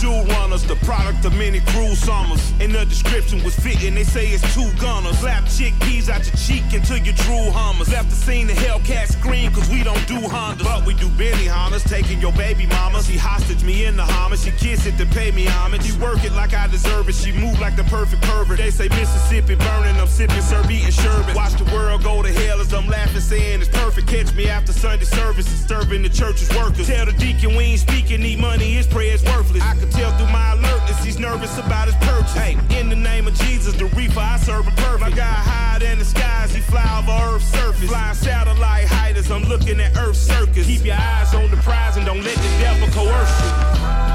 Jewel runners, the product of many cruel summers. And the description was fitting, they say it's two gunners. Slap chickpeas out your cheek until you drew hummers. Left the scene, the Hellcat scream, cause we don't do Hondas. But we do Benihanas, taking your baby mama. She hostage me in the Hummer, she kiss it to pay me homage. She work it like I deserve it, she move like the perfect pervert. They say Mississippi burning, I'm sipping syrup, eating sherbet. Watch the world go to hell as I'm laughing, saying it's perfect. Catch me after Sunday service, disturbing the church's workers. Tell the deacon we ain't speaking, need money, his prayer's worthless. I can tell through my alertness, he's nervous about his purchase. Hey, in the name of Jesus, the reefer I serve him perfect. My guy higher than the skies, he fly over Earth's surface. Flying satellite height as I'm looking at Earth's circus. Keep your eyes on the prize and don't let the devil coerce you.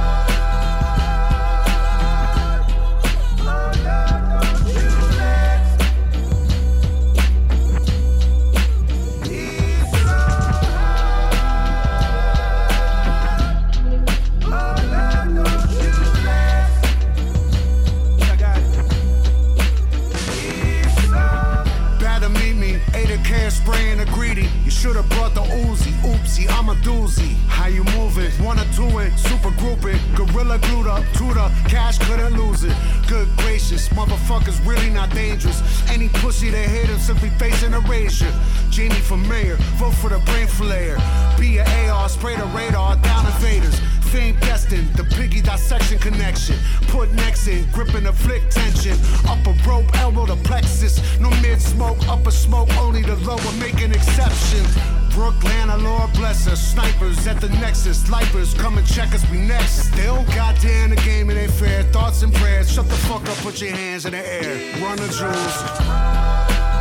You should've brought the Uzi. Oopsie, I'm a doozy. How you moving? Or two it, super grouping. Gorilla glued up, tutor, cash couldn't lose it. Good gracious, motherfuckers really not dangerous. Any pussy that hit him simply facing erasure. Jamie for mayor, vote for the brain flayer. Be a AR, spray the radar, down invaders. Fame destined, the piggy dissection connection. Put next in, gripping the flick tension. Upper rope, elbow to plexus. No mid smoke, upper smoke, only the lower making exceptions. Brooklyn, Lord bless us. Snipers at the nexus. Lifers come and check us, we next. Still goddamn the game, it ain't fair. Thoughts and prayers. Shut the fuck up, put your hands in the air. Run the jewels.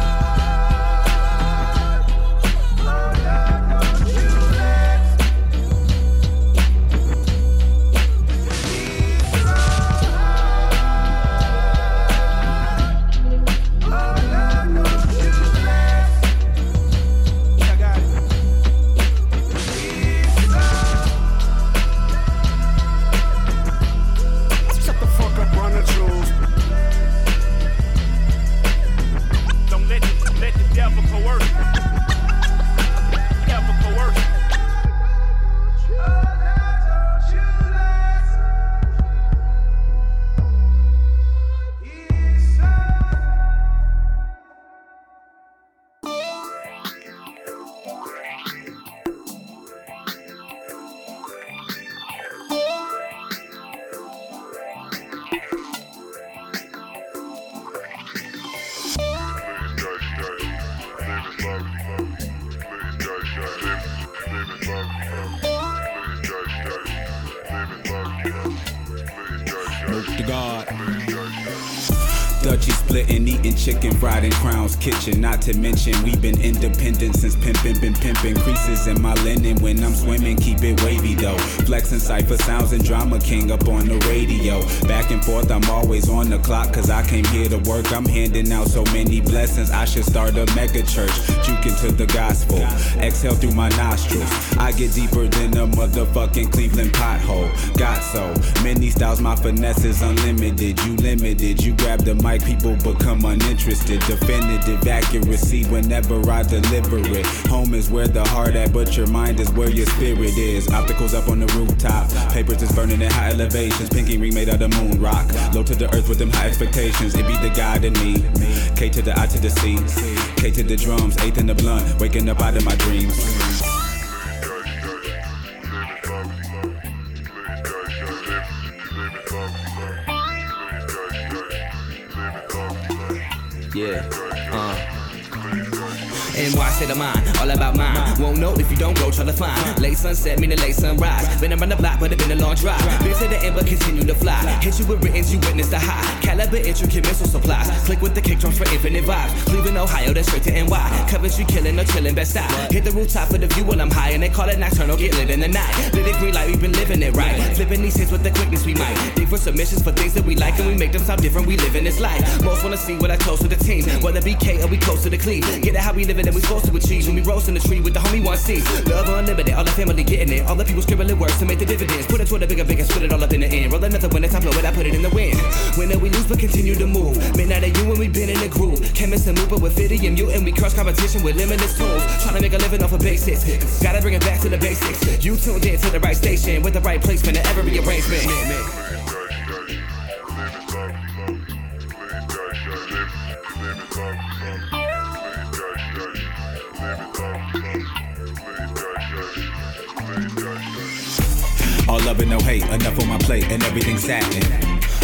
We've been independent since pimpin', been pimpin'. Creases in my linen when I'm swimming, keep it wavy though. Flexing cipher sounds and drama king up on the radio. Back and forth, I'm always on the clock, cause I came here to work. I'm handing out so many blessings, I should start a mega church. Juking to the gospel, exhale through my nostrils. I get deeper than a motherfucking Cleveland pothole. Got so many styles, my finesse is unlimited. You limited, you grab the mic, people become uninterested. Definitive accuracy whenever I deliver it. Home is where the heart at, but your mind is where your spirit is. Opticals up on the rooftop, papers is burning at high elevations. Pinky ring made out of moon rock. Low to the earth with them high expectations. It be the God in me. K to the I to the C. K to the drums, eighth in the blunt. Waking up out of my dreams. Yeah. NY state of mind, all about mine. Won't know if you don't go, try to find. Late sunset, mean the late sunrise. Been around the block, but it been a long drive. Been to the end, but continue to fly. Hit you with writtens, you witness the high. Caliber, intricate missile supplies. Click with the kick drums for infinite vibes. Cleveland, Ohio, then straight to NY. Coventry, killing or chilling, best style. Hit the rooftop for the view while I'm high, and they call it nocturnal. Get lit in the night. Lit it green like we've been living it right. Flipping these hits with the quickness we might. Dig for submissions for things that we like, and we make them sound different. We live in this life. Most wanna see what I toast to the team. Whether BK or we close to the clean. Get it how we live it and we supposed to achieve. When we roast in the tree with the homie one C. Love unlimited, all the family getting it. All the people scribbling words to make the dividends. Put it toward the bigger, bigger, split it all up in the end. Roll another when it's top, blow it, I put it in the wind. Win we lose, but continue to move. Midnight at you when we been in the groove. Chemist and mover with Fitty and you, and we crush competition with limitless tools. Trying to make a living off of basics. Gotta bring it back to the basics. You tuned in to the right station with the right placement and every arrangement. Love and no hate, enough on my plate, and everything's satin.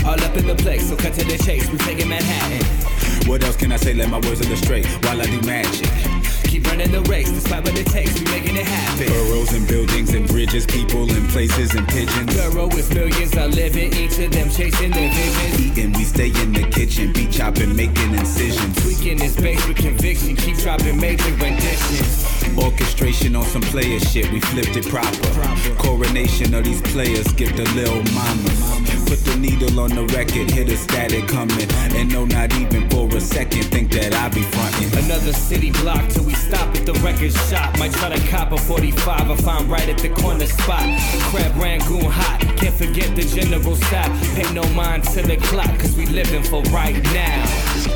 All up in the place, so cut to the chase. We taking Manhattan. What else can I say? Let my words illustrate while I do magic. Keep running the race, despite what it takes. We making it happen. Burrows and buildings and bridges, people and places and pigeons. Thorough with millions are living, each of them chasing their visions. Eating, we stay in the kitchen, beat chopping, making incisions. Tweaking this bass with conviction, keep dropping major renditions. Orchestration on some player shit, we flipped it proper. Coronation of these players, skip the lil mamas. Put the needle on the record, hit a static coming. And no, not even for a second, think that I be frontin'. Another city block till we stop at the record shop. Might try to cop a 45 if I'm right at the corner spot. Crab Rangoon hot, can't forget the general stop. Pay no mind to the clock, cause we living for right now.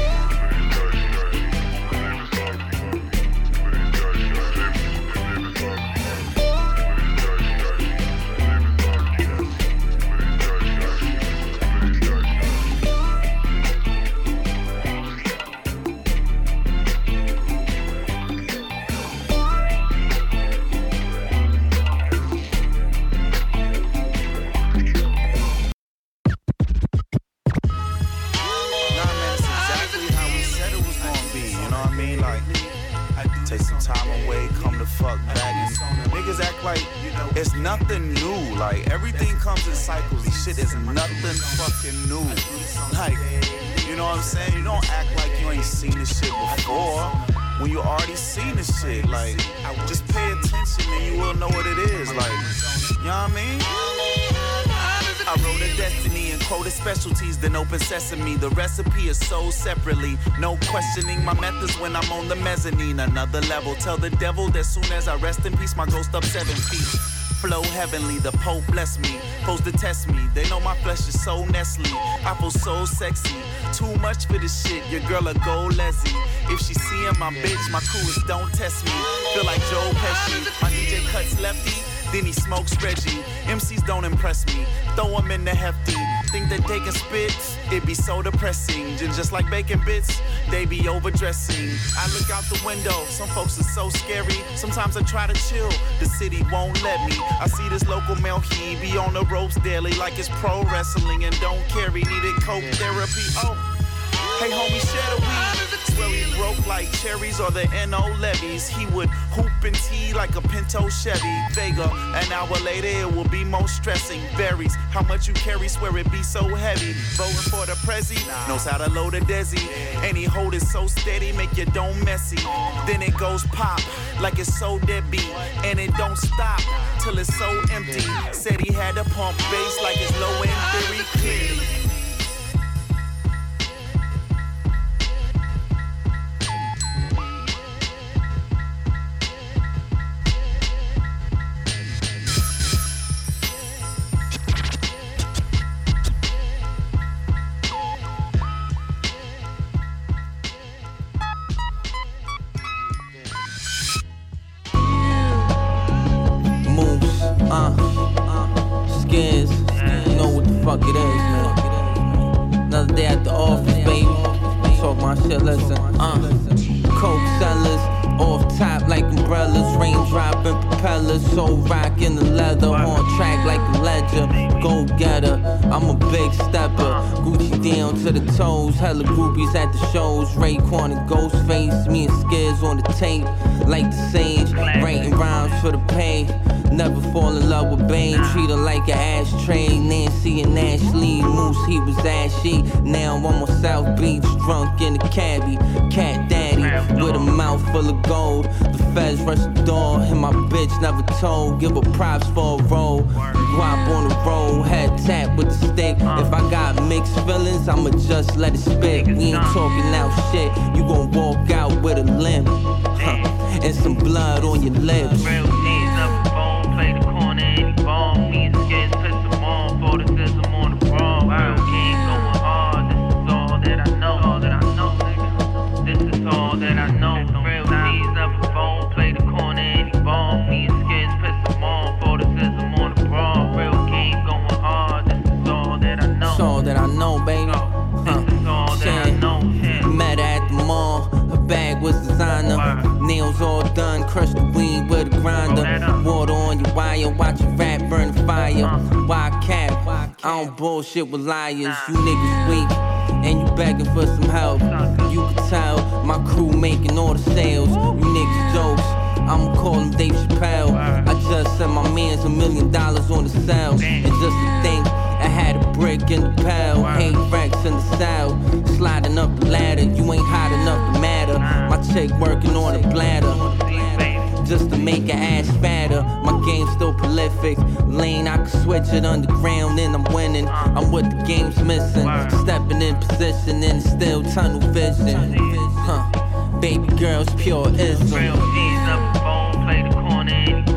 Mezzanine. Another level. Tell the devil that soon as I rest in peace, my ghost up seven feet. Flow heavenly, the Pope bless me. Supposed to test me. They know my flesh is so Nestle. I feel so sexy. Too much for this shit. Your girl a go leslie. If she seeing my bitch, my crew is don't test me. Feel like Joe Pesci. My DJ cuts lefty. Then he smokes Reggie. MCs don't impress me. Throw 'em in the hefty. Think that they can spit? It be so depressing. Just just like bacon bits, they be overdressing. I look out the window. Some folks are so scary. Sometimes I try to chill. The city won't let me. I see this local male, he be on the ropes daily like it's pro wrestling and don't carry needed coke therapy. Oh. Hey, homie, share the weed. Swear we broke like cherries or the NO levees. He would hoop and tee like a Pinto Chevy. Vega, an hour later, it will be most stressing. Berries, how much you carry, swear it be so heavy. Voting for the Prezi, knows how to load a Desi. And he hold it so steady, make your dome messy. Then it goes pop, like it's so deadbeat. And it don't stop till it's so empty. Said he had to pump bass like it's low end very clearly. Fuck it is, man. Another day at the office, baby. Talk my shit, listen, uh. Coke sellers, off top like umbrellas, raindrop and propellers, so rock in the leather, on track like a ledger, go getter. I'm a big stepper, Gucci down to the toes, hella groupies at the shows, Raekwon and Ghostface, me and Skizz on the tape, like the sage, writing rhymes for the pain. Never fall in love with Bane, treat her like an ashtray. Nancy and Ashley, Moose, he was ashy. Now I'm on South Beach, drunk in the cabbie. Cat daddy, with a mouth full of gold. The feds rush the door, and my bitch never told. Give her props for a roll. Guap on the road, head tap with the stick. If I got mixed feelings, I'ma just let it spit. We ain't talking out shit, you gon' walk out with a limp. Huh. *laughs* And some blood on your lips. Real play the All done. crush the weed with a grinder. Water on your wire. Watch your rat burn fire. Wild cat. I don't bullshit with liars. You niggas weak. And you begging for some help. You can tell my crew making all the sales. You niggas jokes. I'ma call him Dave Chappelle. I just sent my mans a million dollars on the sales. And just to think, brick in the pile, eight racks in the cell. Sliding up the ladder, you ain't hot enough to matter. My chick working on a bladder. Just to make her ass fatter. My game's still prolific. Lane, I can switch it underground and I'm winning. I'm what the game's missing. Stepping in position and still tunnel vision. Huh. Baby girl's pure ism. Real G's never phone, play the corner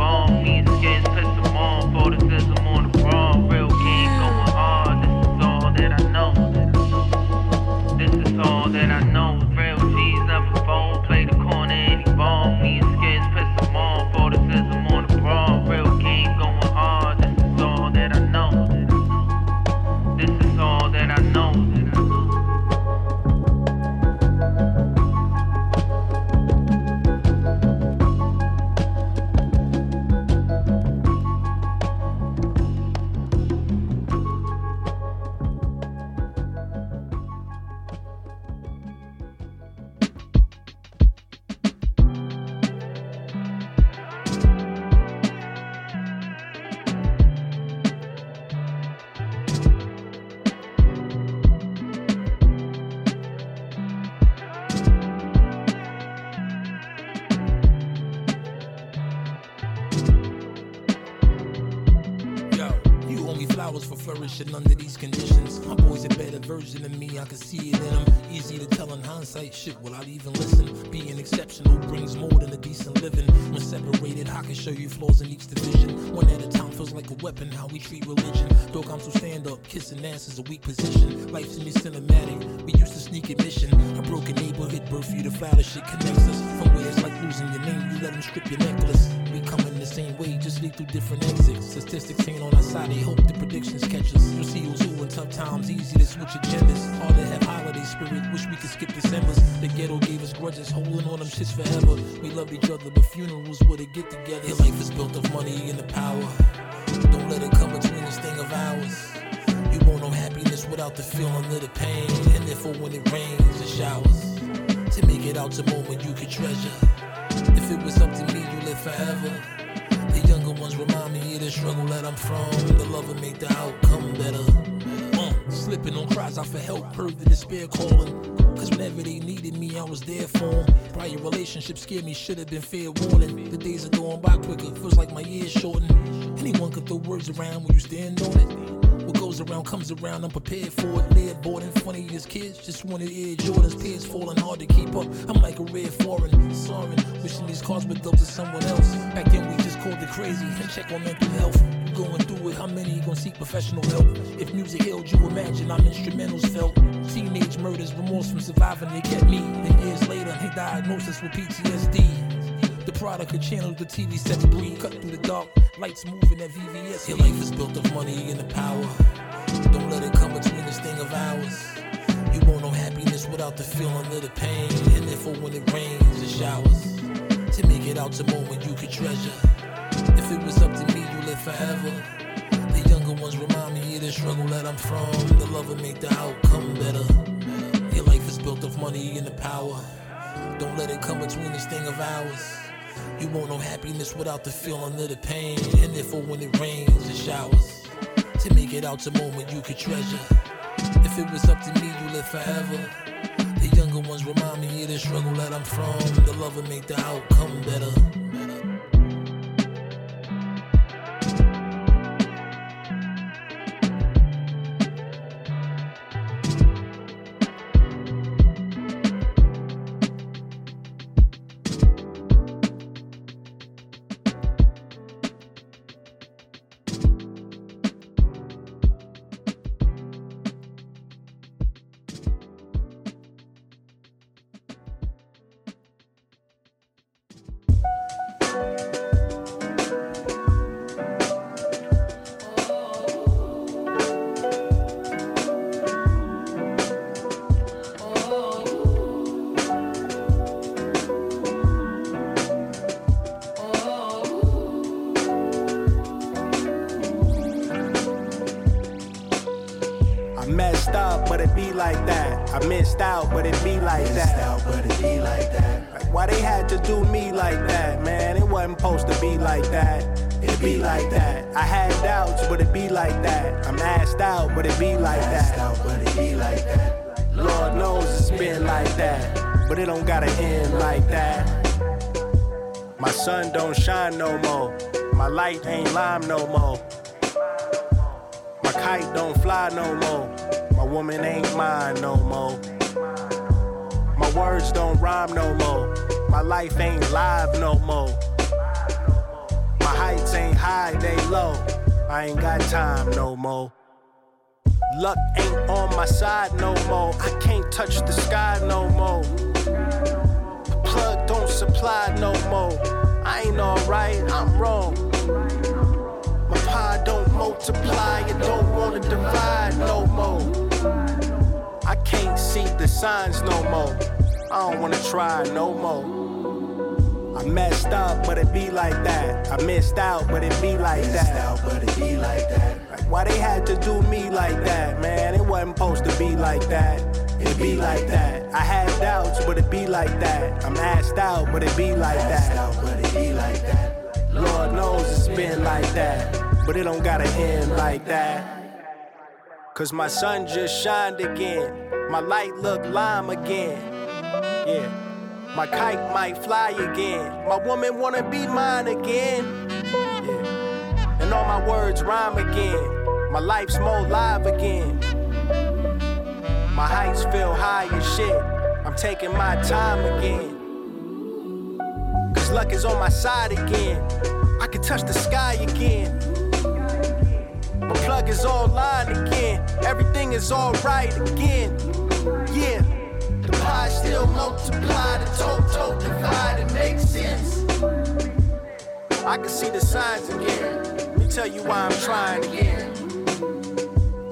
hindsight, shit, will I even listen? Being exceptional brings more than a decent living. When separated, I can show you flaws in each division. One at a time feels like a weapon, how we treat religion. Dog, I'm so stand up, kissing ass is a weak position. Life's in me cinematic, we used to sneak admission. A broken neighborhood birth you the foulest shit connects us. From where it's like losing your name, you let them strip your necklace. We come in the same way, just lead through different exits. Statistics ain't on our side, they hope the predictions catch us. You'll see who's who in tough times, easy to switch agendas. Hard to have holiday spirit, wish we could skip December's. The ghetto gave us grudges, holding on them shits forever. We loved each other, but funerals were to get together. Your life is built of money and the power. Don't let it come between this thing of ours. You want no happiness without the feeling of the pain. And therefore, when it rains, it showers. To make it out to moment you could treasure. If it was up to me, you live forever. Ones remind me of the struggle that I'm from. The love make the outcome better. Uh, slipping on cries out for help, heard the despair calling. Cause whenever they needed me, I was there for for 'em. Prior relationships scared me, should have been fair warning. The days are going by quicker, feels like my years shortened. Anyone could throw words around when you stand on it. Goes around comes around, I'm prepared for it. Live bored and funny as kids, just wanted Air Jordans. Peers falling hard to keep up. I'm like a red foreign, soaring, wishing these cars would up to someone else. Back then we just called it crazy and check on mental health. Going through it, how many gon' seek professional help? If music healed you, imagine I'm instrumentals felt. Teenage murders, remorse from surviving, they kept me. And years later, they diagnosis with PTSD. The product of channels the TV sets breed. Cut through the dark, lights moving at VVS. Your life is built of money and the power. Don't let it come between this thing of ours. You won't know happiness without the feeling of the pain. And therefore, when it rains, it showers. To make it out to moment you could treasure. If it was up to me, you live forever. The younger ones remind me of the struggle that I'm from. The love will make the outcome better. Your life is built of money and the power. Don't let it come between this thing of ours. You won't know happiness without the feeling of the pain. And therefore, when it rains, it showers. To make it out to moment you could treasure. If it was up to me, you live forever. The younger ones remind me of the struggle that I'm from. The love will make the outcome better. It don't gotta end like that. My sun don't shine no more. My light ain't lime no more. My kite don't fly no more. My woman ain't mine no more. My words don't rhyme no more. My life ain't live no more. My heights ain't high, they low. I ain't got time no more. Luck ain't on my side no more. I can't touch the sky no more. Plug don't supply no more. I ain't alright, I'm wrong. My pie don't multiply, it don't wanna divide no more. I can't see the signs no more. I don't wanna try no more. I messed up, but it be like that. I missed out, but it be like that. but it be like that. Like, why they had to do me like that, man? It wasn't supposed to be like that. It be like that. I had doubts, but it be like that. I'm asked out, but it be like that. but it be like that. Lord knows it's been like that, but it don't gotta end like that. Cause my sun just shined again. My light look lime again. Yeah. My kite might fly again. My woman wanna be mine again. Yeah. And all my words rhyme again. My life's more live again. My heights feel high as shit. I'm taking my time again. Cause luck is on my side again. I can touch the sky again. My plug is online again. Everything is alright again. Yeah. The pie still multiply, the total divide, it makes sense. I can see the signs again. Let me tell you why I'm trying again.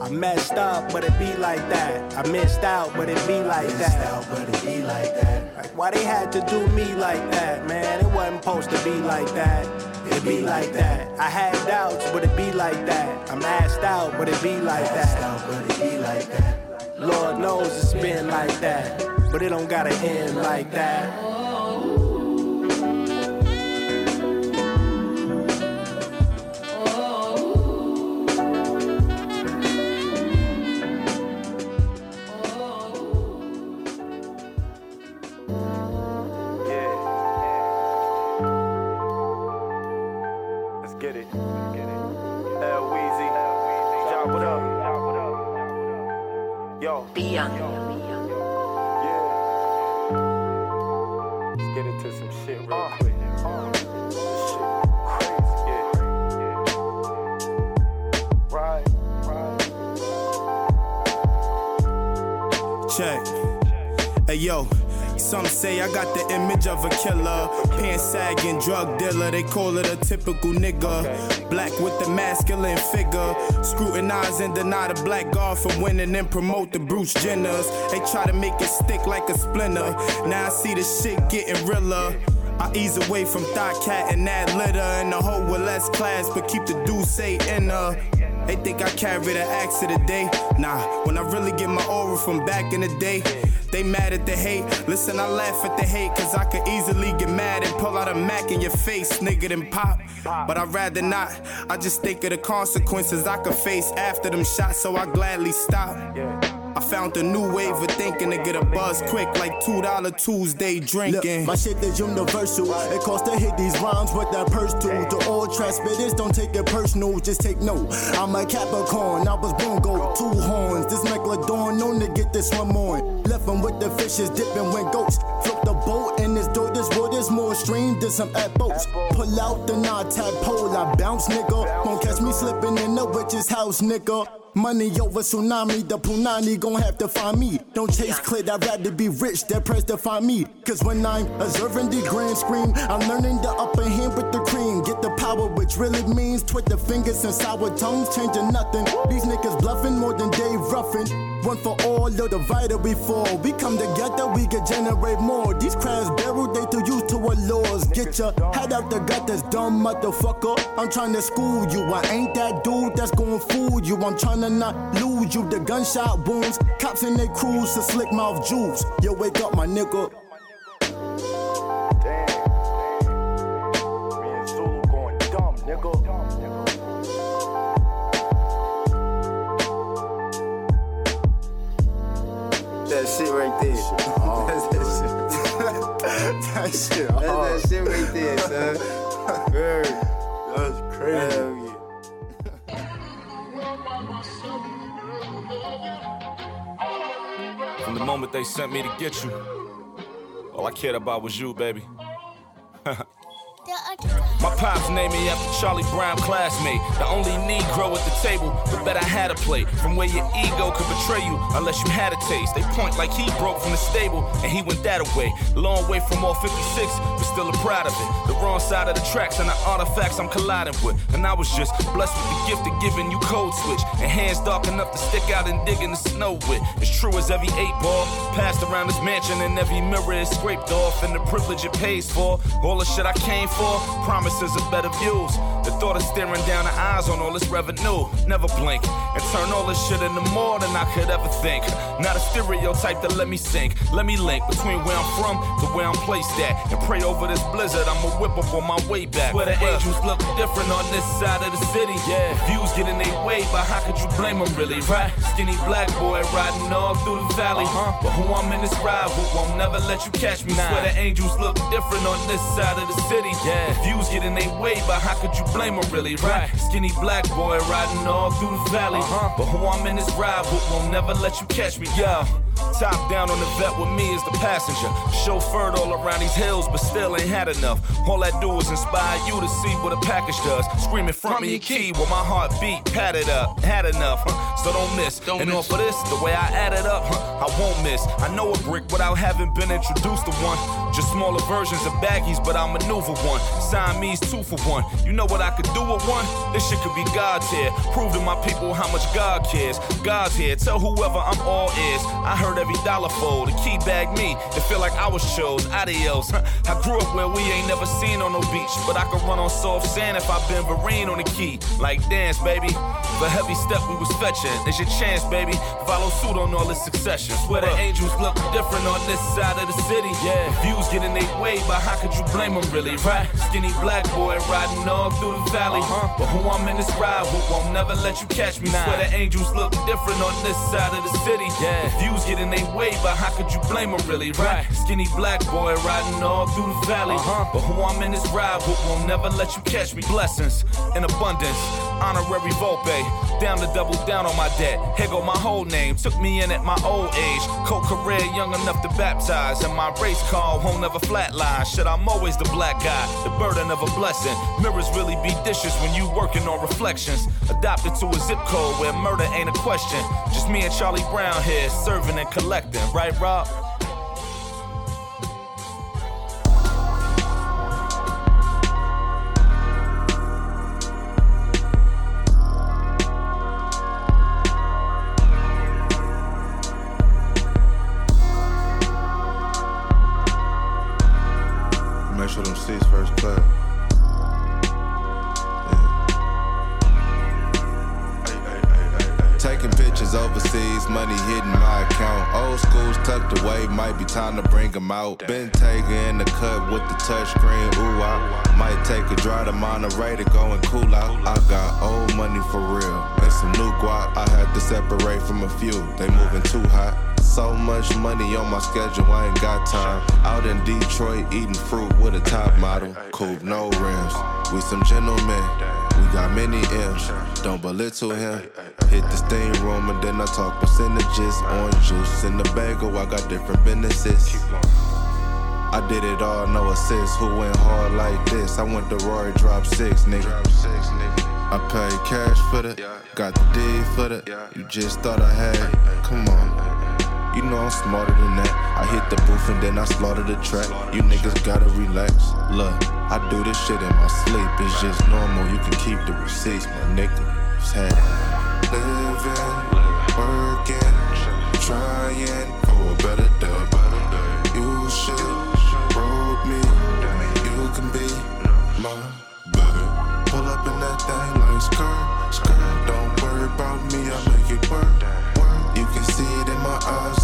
I messed up, but it be like that. I missed out, but it be like that. but it be like that. Like why they had to do me like that, man? It wasn't supposed to be like that. It be like that. I had doubts, but it be like that. I'm asked out, but it be like that. but it be like that. Lord knows it's been like that, but it don't gotta end like that. Yo. Yeah. Let's get into some shit real uh. quick. Shit crazy. Yeah. Right. Right. Check. Hey yo, some say I got the image of a killer. Pants sagging drug dealer, they call it a typical nigga. Black with the masculine figure. Scrutinize and deny the black guard from winning and promote the Bruce Jenners. They try to make it stick like a splinter. Now I see the shit getting realer. I ease away from thought cat and that litter and the hoe with less class, but keep the do say in her. They think I carry the axe of the day. Nah, when I really get my aura from back in the day, they mad at the hate. Listen, I laugh at the hate, cause I could easily get mad and pull out a Mac in your face, nigga, than pop. But I'd rather not. I just think of the consequences I could face after them shots, so I gladly stop. I found a new wave of thinking to get a buzz quick, like $2 Tuesday drinking. Look, my shit is universal. It costs to hit these rhymes with that purse too. To all transmitters, don't take it personal, just take note. I'm a Capricorn, I was born gold, two horns. This Megalodon known to get this one on. Left him with the fishes dipping when goats. Flip the boat and this door, this wood is more stream than some at boats. Pull out the knot tadpole, I bounce, nigga. Won't catch me slipping in the witch's house, nigga. Money over tsunami, the punani gon' have to find me. Don't chase clit, I'd rather be rich, that press to find me. Cause when I'm observing the grand screen, I'm learning the upper hand with the cream. Get the power, which really means twit the fingers and sour tongues, changing nothing. These niggas bluffing more than Dave Ruffin. One for all, the vital we fall. We come together, we can generate more. These crabs barrel, they too used to our laws. Get your head out the gut, this dumb motherfucker. I'm trying to school you. I ain't that dude that's gonna fool you. I'm trying to not lose you. The gunshot wounds, cops in their crews, to slick mouth jewels. Yo, wake up, my nigga. That shit right there. That's *laughs* that shit. that shit. That's hard. that shit right there, son. *laughs* Word. That's crazy. Hell yeah. From the moment they sent me to get you, all I cared about was you, baby. *laughs* My pops named me after Charlie Brown classmate. The only Negro at the table, but bet I had a play. From where your ego could betray you unless you had a taste. They point like he broke from the stable and he went that away. Long way from all 56, but still a proud of it. The wrong side of the tracks and the artifacts I'm colliding with. And I was just blessed with the gift of giving you code switch. And hands dark enough to stick out and dig in the snow with. As true as every eight ball passed around this mansion and every mirror is scraped off. And the privilege it pays for. All the shit I came for, promises of better views. The thought of staring down the eyes on all this revenue. Never blink and turn all this shit into more than I could ever think. Not a stereotype that let me sink. Let me link between where I'm from to where I'm placed at. And pray over this blizzard, I'ma whip up on my way back. Where the angels look different on this side of the city. Yeah, views get in their way, but how could you blame them really, right? Skinny black boy riding all through the valley. Uh-huh. But who I'm in this ride with won't never let you catch me. Swear the angels look different on this side of the city. Yeah, views get in their way, but how could you blame them really, right? Skinny black boy riding all through the valley. Uh-huh. But who I'm in this ride with won't never let you catch me, yo. Top down on the vet with me is the passenger. Chauffeured all around these hills, but still ain't had enough. All I do is inspire you to see what a package does. Screaming front me a key while my heart beat, padded up, had enough, huh? so don't miss. Don't and off of this, the way I add it up, huh? I won't miss. I know a brick without having been introduced to one. Just smaller versions of baggies, but I'll maneuver one. Siamese two for one. You know what I could do with one? This shit could be God's here. Prove to my people how much God cares. God's here. Tell whoever I'm all ears. I heard every dollar fold. The key bag me. It feel like I was chose. Adios. I grew up where we ain't never seen on no beach, but I could run on soft sand if I've been Vereen on the key. Like dance, baby. The heavy step we was fetching. It's your chance, baby. Follow suit on all this succession. Where the angels look different on this side of the city. Yeah, views get in their way, but how could you blame them really, right? Skinny black boy riding all through the valley. Uh-huh. But who I'm in this ride with won't never let you catch me. Nah. Swear the angels look different on this side of the city. Yeah, views get in their way, but how could you blame them really, right? Skinny black boy riding all through the valley. Uh-huh. But who I'm in this ride with won't never let you catch me. Blessings in abundance, honorary Volpe. Down to double down on my debt. Here go my whole name. Took me in at my old age. Co career young enough to baptize. And my race call won't never flatline. Shit, I'm always the black guy. The burden of a blessing. Mirrors really be dishes when you working on reflections. Adopted to a zip code where murder ain't a question. Just me and Charlie Brown here, serving and collecting. Right, Rob? Time to bring out. Been taking in the cut with the touchscreen, ooh, I might take a drive to Monterey to go and cool out. I got old money for real, and some new guap. I had to separate from a few, they moving too hot. So much money on my schedule, I ain't got time. Out in Detroit, eating fruit with a top model. Coupe, no rims. We some gentlemen. We got many M's. Don't belittle him. Hit the steam room and then I talk percentages. Orange juice in the bagel. I got different businesses. I did it all, no assist. Who went hard like this? I went to Rory, drop six, nigga. I paid cash for the, got the D for the. You just thought I had, come on. You know I'm smarter than that. I hit the booth and then I slaughter the track. You niggas gotta relax. Look, I do this shit in my sleep. It's just normal. You can keep the receipts, my nigga. Just had living, working, trying for a better day. You should roll me. You can be my better. Pull up in that thing like skirt, skirt. Don't worry about me. I make it work. You can see it in my eyes,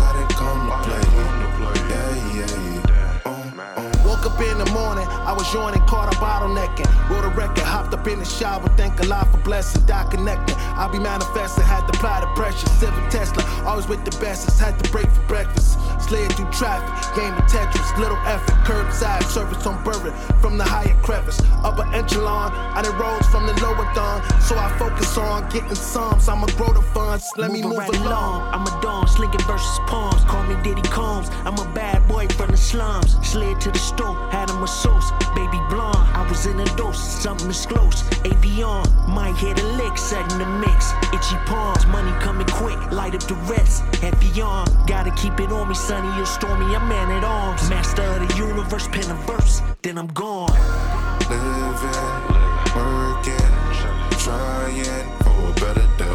the morning, I was yawning, caught a bottlenecking. Wrote a record, hopped up in the shower, thank Allah for blessing, die connecting. I be manifesting, had to apply the pressure. Civic Tesla, always with the bestest, had to break for breakfast. Slid through traffic, game of Tetris, little effort, curbside service on Burrit from the higher crevice. Upper echelon, I done rose from the lower dawn, so I focus on getting sums. I'ma grow the funds, let me move right along. I'm a dawn, slinging versus palms. Call me Diddy Combs. I'm a bad boy from the slums. Slid to the store, had a sauce. Baby blonde, I was in a dose. Something is close. Avion, might hit a lick, setting the mix. Itchy palms, money coming quick. Light up the rest. Heavy on, gotta keep it on me. Sunny or stormy, I'm man at arms. Master of the universe, pen a verse. Then I'm gone. Living, working, trying for a better day.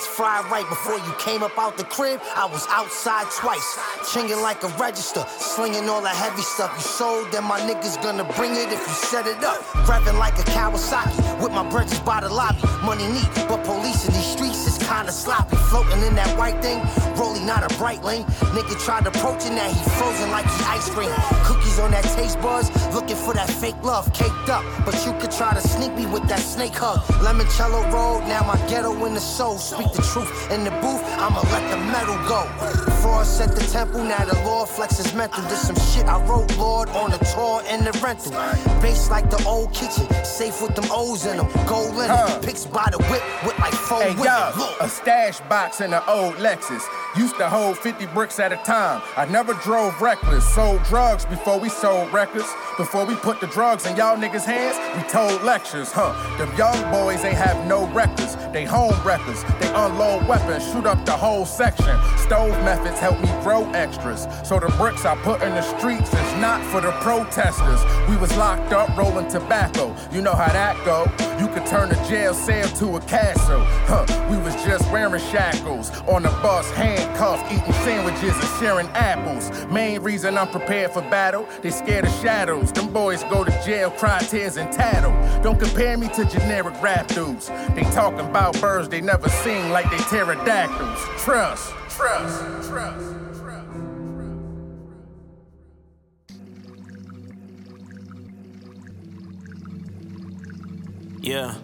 whites fried right before you came up out the crib. I was outside twice, chinging like a register, slinging all the heavy stuff you sold. Then my niggas gonna bring it if you set it up. Revving like a Kawasaki with my bridges by the lobby. Money neat, but police in these streets is kinda sloppy. Floating in that white thing, rolling not a bright lane. Nigga tried approaching that, he frozen like he ice cream. Cookies on that taste buds, looking for that fake love, caked up. But you could try to sneak me with that snake hug. Lemoncello road, now my ghetto in the soul. Speak the truth in the booth, I'ma let the metal go. Frost at the temple, now the Lord flexes mental. This some shit I wrote, Lord, on the tour and the rental. Base like the old kitchen, safe with them O's in them. Gold linen, Huh. picks by the whip with like four Hey, yo, Look. a stash box in an old Lexus. Used to hold 50 bricks at a time. I never drove reckless. Sold drugs before we sold records. Before we put the drugs in y'all niggas' hands, we told lectures, huh? Them young boys ain't have no records. They home records. They unload weapons, shoot up the whole section. Stove methods help me grow extras. So the bricks I put in the streets is not for the protesters. We was locked up rolling tobacco. You know how that go. You could turn a jail cell to a castle. Huh, we was just wearing shackles. On the bus, handcuffed, eating sandwiches and sharing apples. Main reason I'm prepared for battle, they scared of shadows. Them boys go to jail, cry tears and tattle. Don't compare me to generic rap dudes. They talking about birds they never seen like they pterodactyls. Trust, trust, trust. Yeah.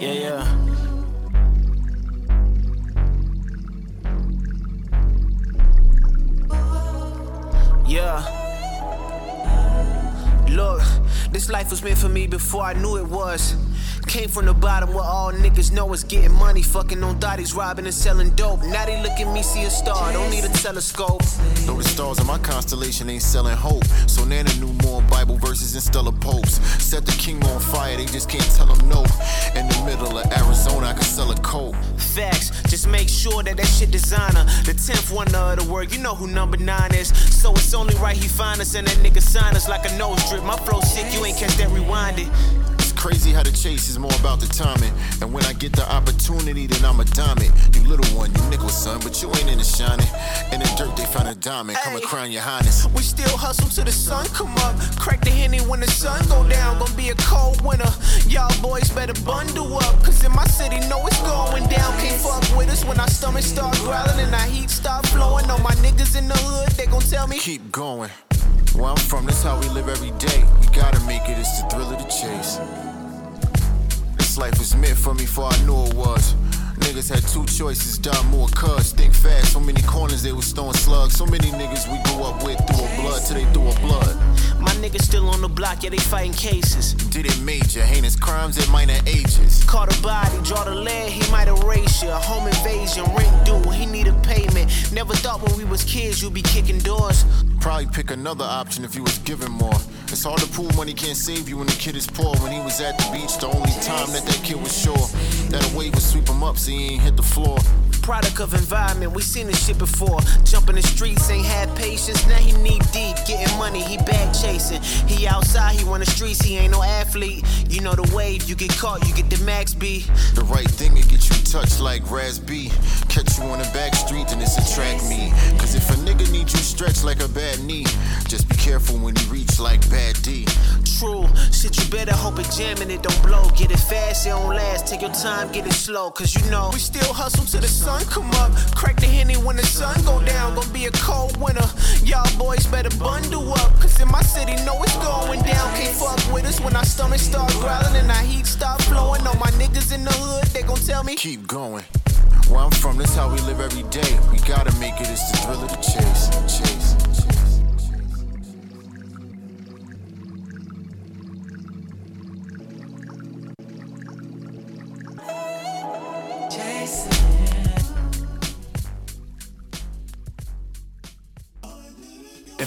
Yeah, yeah. Yeah. Look, this life was meant for me before I knew it was. Came from the bottom where all niggas know is getting money, fucking on thotties, robbing and selling dope. Now they look at me, see a star, don't need a telescope. Though the stars in my constellation ain't selling hope. So Nana knew more Bible verses than stellar popes. Set the king on fire, they just can't tell him no. In the middle of Arizona, I can sell a coat. Facts, just make sure that that shit designer. The 10th one of the word, you know who number 9 is. So it's only right he find us and that nigga sign us like a nose drip. My flow sick, you ain't catch that rewinded. Crazy how the chase is more about the timing. And when I get the opportunity, then I'm a diamond. You little one, you nickel son, but you ain't in the shining. In the dirt, they found a diamond. Come and crown your highness. We still hustle till the sun come up. Crack the henny when the sun go down. Gonna be a cold winter. Y'all boys better bundle up. Cause in my city, know it's going down. Can't fuck with us when our stomach start growling and our heat start flowing. All my niggas in the hood, they gon' tell me. Keep going. Where I'm from, that's how we live every day. We gotta make it, it's the thrill of the chase. This life was meant for me for I knew it was. Niggas had two choices, die more cuz. Think fast, so many corners they was throwing slugs. So many niggas we grew up with through a blood till they threw a blood. My niggas still on the block, yeah, they fighting cases. Did it major, heinous crimes at minor ages. Caught a body, draw the lead, he might erase you. Home invasion, rent due, he need a payment. Never thought when we was kids you'd be kicking doors. Probably pick another option if you was given more. It's hard to prove money can't save you when the kid is poor. When he was at the beach, the only time that that kid was sure that a wave would sweep him up so he ain't hit the floor. Product of environment, we seen this shit before. Jumping the streets, ain't had patience. Now he knee deep, getting money, he bag chasing. He outside, he run the streets, he ain't no athlete. You know the wave, you get caught, you get the max B. The right thing to get you touched like Raz B. Catch you on the back street, then it's attract me. Cause if a nigga need you stretched like a bad knee, just be careful when you reach like bad D. True, shit, you better hope it jamming, it don't blow. Get it fast, it don't last. Take your time, get it slow. Cause you know, we still hustle to the sun come up. Crack the henny when the sun go down. Gonna be a cold winter. Y'all boys better bundle up. Cause in my city, know it's going down. Can't fuck with us when our stomach start growling and our heat start flowing. All my niggas in the hood, they gon' tell me. Keep going. Where I'm from, that's how we live every day. We gotta make it, it's the thrill of the chase. Chase.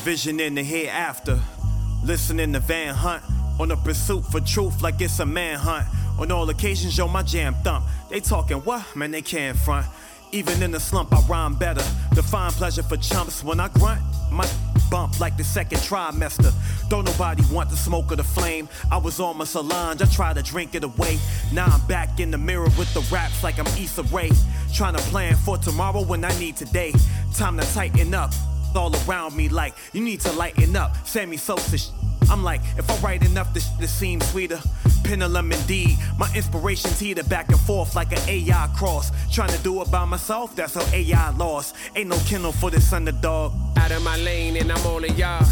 Envisioning the hereafter. Listening to Van Hunt. On a pursuit for truth like it's a manhunt. On all occasions, yo, my jam thump. They talking what? Man, they can't front. Even in the slump, I rhyme better. Define pleasure for chumps when I grunt. My bump like the second trimester. Don't nobody want the smoke or the flame. I was on my Solange, I tried to drink it away. Now I'm back in the mirror with the raps like I'm Issa Rae. Trying to plan for tomorrow when I need today. Time to tighten up. All around me like you need to lighten up. Sammy Sosa. Sh- I'm like, if I write enough, this this seems sweeter. Pendulum indeed. My inspiration's heater back and forth like an AI cross. Trying to do it by myself, that's how AI lost. Ain't no kennel for this underdog. Out of my lane and I'm all in y'all.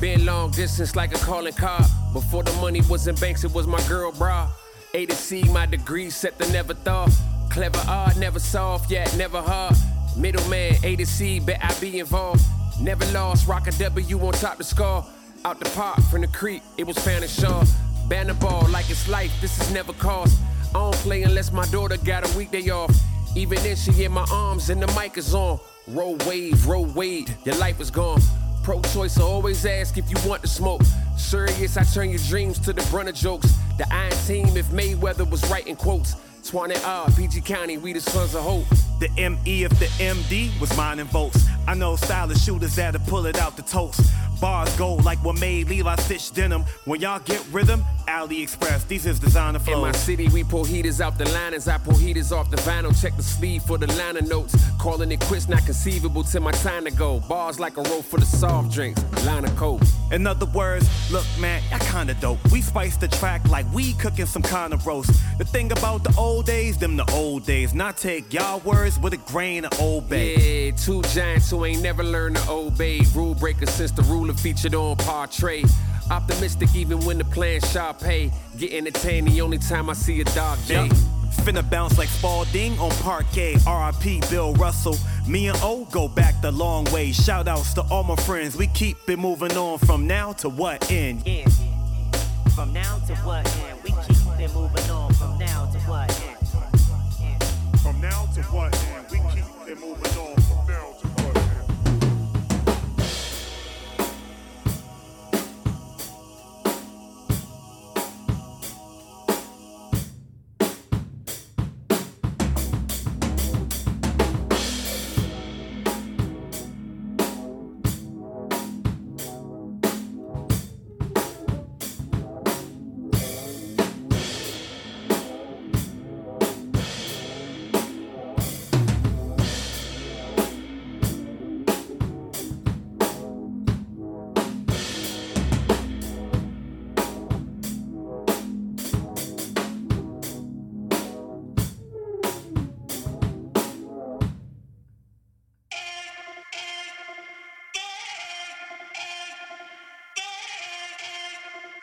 Been long distance like a calling car. Before the money was in banks, it was my girl bra. A to C, my degree set the never thought. Clever art, never soft yet, never hard. Middleman, A to C, bet I be involved. Never lost, rock a W on top the score. Out the park from the creek, it was found in Shaw. Ban the ball like it's life, this is never cost. I don't play unless my daughter got a weekday off. Even then, she in my arms and the mic is on. Roll wave, roll wade, your life is gone. Pro choice, I always ask if you want to smoke. Serious, I turn your dreams to the brunt of jokes. The iron team, if Mayweather was writing quotes. Swan and R, PG County, we the sons of hope. The ME if the MD was mine mining votes. I know stylish shooters that'll pull it out the toast. Bars go like what made Levi Stitch denim. When y'all get rhythm, AliExpress, these is designer flows. In my city, we pull heaters out the liners. I pull heaters off the vinyl. Check the sleeve for the liner notes. Calling it quits, not conceivable till my time to go. Bars like a roll for the soft drinks. Line of coke. In other words, look, man, I kinda dope. We spice the track like we cooking some kind of roast. The thing about the old days, them the old days. Not take y'all words with a grain of old bay. Yeah, two giants who ain't never learned to obey. Rule breakers since the ruler featured on Portrait. Optimistic even when the plan sharp pay. Get entertained the only time I see a dog day. Yeah. Finna bounce like Spalding on parquet. RIP Bill Russell. Me and O go back the long way. Shout outs to all my friends. We keep it moving on from now to what end? Yeah. From now to what end? We keep it moving on from now to what end? From now to what end? We keep it moving on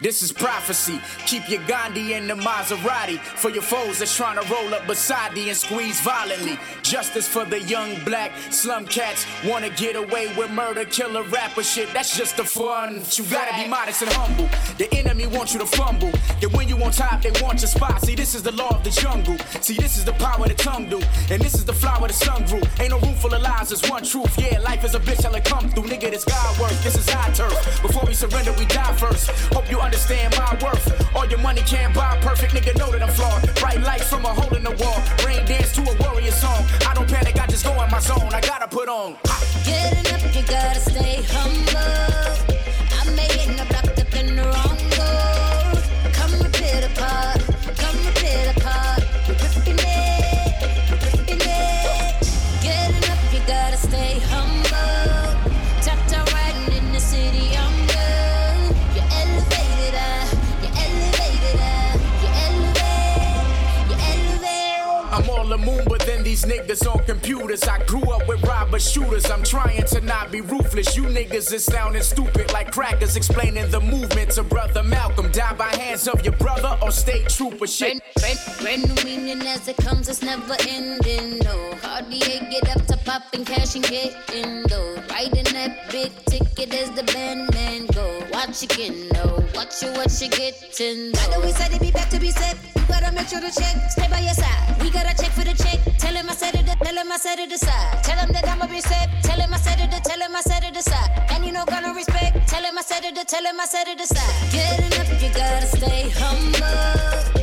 This is prophecy. Keep your Gandhi in the Maserati for your foes that's trying to roll up beside thee and squeeze violently. Justice for the young black slum cats wanna get away with murder, killer rapper shit. That's just the fun. You gotta be modest and humble. The enemy wants you to fumble. Then when you on top, they want your spot. See, this is the law of the jungle. See, this is the power the tongue do, and this is the flower the sun grew. Ain't no room full of lies. There's one truth. Yeah, life is a bitch. I'll come through. Nigga, this God work. This is our turf. Before we surrender, we die first. Hope you understand my worth. All your money can't buy perfect, nigga. Know that I'm flawed. Bright lights from a hole in the wall. Rain dance to a warrior song. I don't panic, I just go in my zone. I gotta put on. Getting up, you gotta stay humble. These niggas on computers. I grew up with robber shooters. I'm trying to not be ruthless. You niggas is sounding stupid like crackers explaining the movement to brother Malcolm. Die by hands of your brother or state trooper shit. Brand, brand new meaning as it comes, it's never ending. No, Cartier get up to popping cash and getting though. Riding that big ticket as the band man go. Watch it get no, watch you what you getting. I know we said it be back to be said. You gotta make sure to check, stay by your side. We gotta check for the check. Tell him I said it, tell him I said it aside. Tell him that I'ma be said. Tell him I said it, tell him I said it aside. And you know gonna respect. Tell him I said it, tell him I said it aside. Getting up, you gotta stay humble.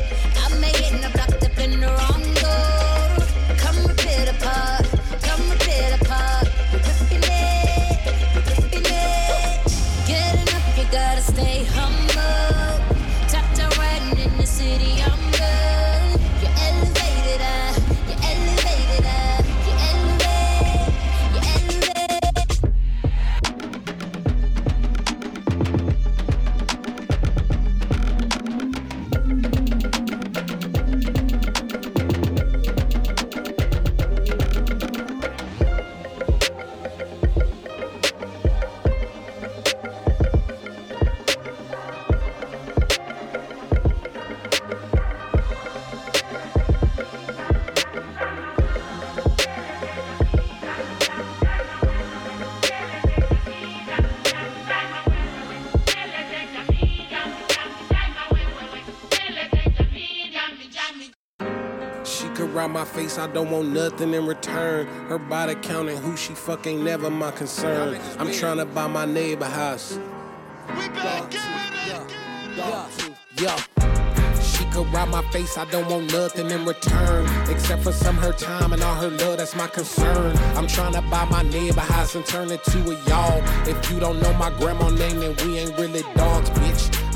I don't want nothing in return. Her body counting who she fuck ain't never my concern. I'm trying to buy my neighbor house. We back yeah, yeah. She could ride my face, I don't want nothing in return. Except for some her time and all her love, that's my concern. I'm trying to buy my neighbor house and turn it to a y'all. If you don't know my grandma name, then we ain't really dogs, bitch.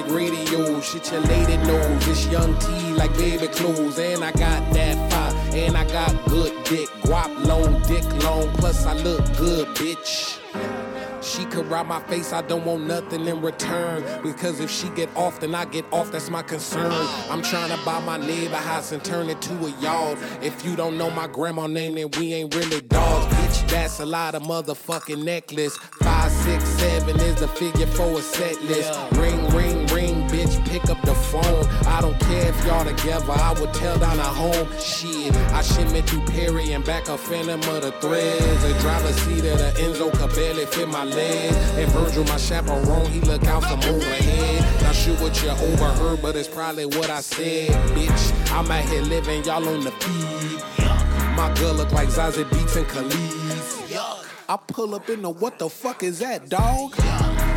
like radio. Shit your lady knows. This young T like baby clothes. And I got that fire. And I got good dick. Guap long, dick long. Plus I look good, bitch. She could ride my face, I don't want nothing in return. Because if she get off, then I get off, that's my concern. I'm trying to buy my neighbor house and turn it to a yard. If you don't know my grandma name, then we ain't really dogs, bitch. That's a lot of motherfucking necklace. Six, seven is the figure for a set list. Ring, ring, ring, bitch, pick up the phone. I don't care if y'all together, I would tell down a home. Shit, I shipment through Perry and back a phantom of the threads. A driver's seat of the Enzo could barely fit my legs. And Virgil, my chaperone, he look out from overhead. Not sure what you overheard, but it's probably what I said, bitch. I'm out here living, y'all on the feed. My girl look like Zazie Beetz and Khalees. I pull up in the what the fuck is that, dog?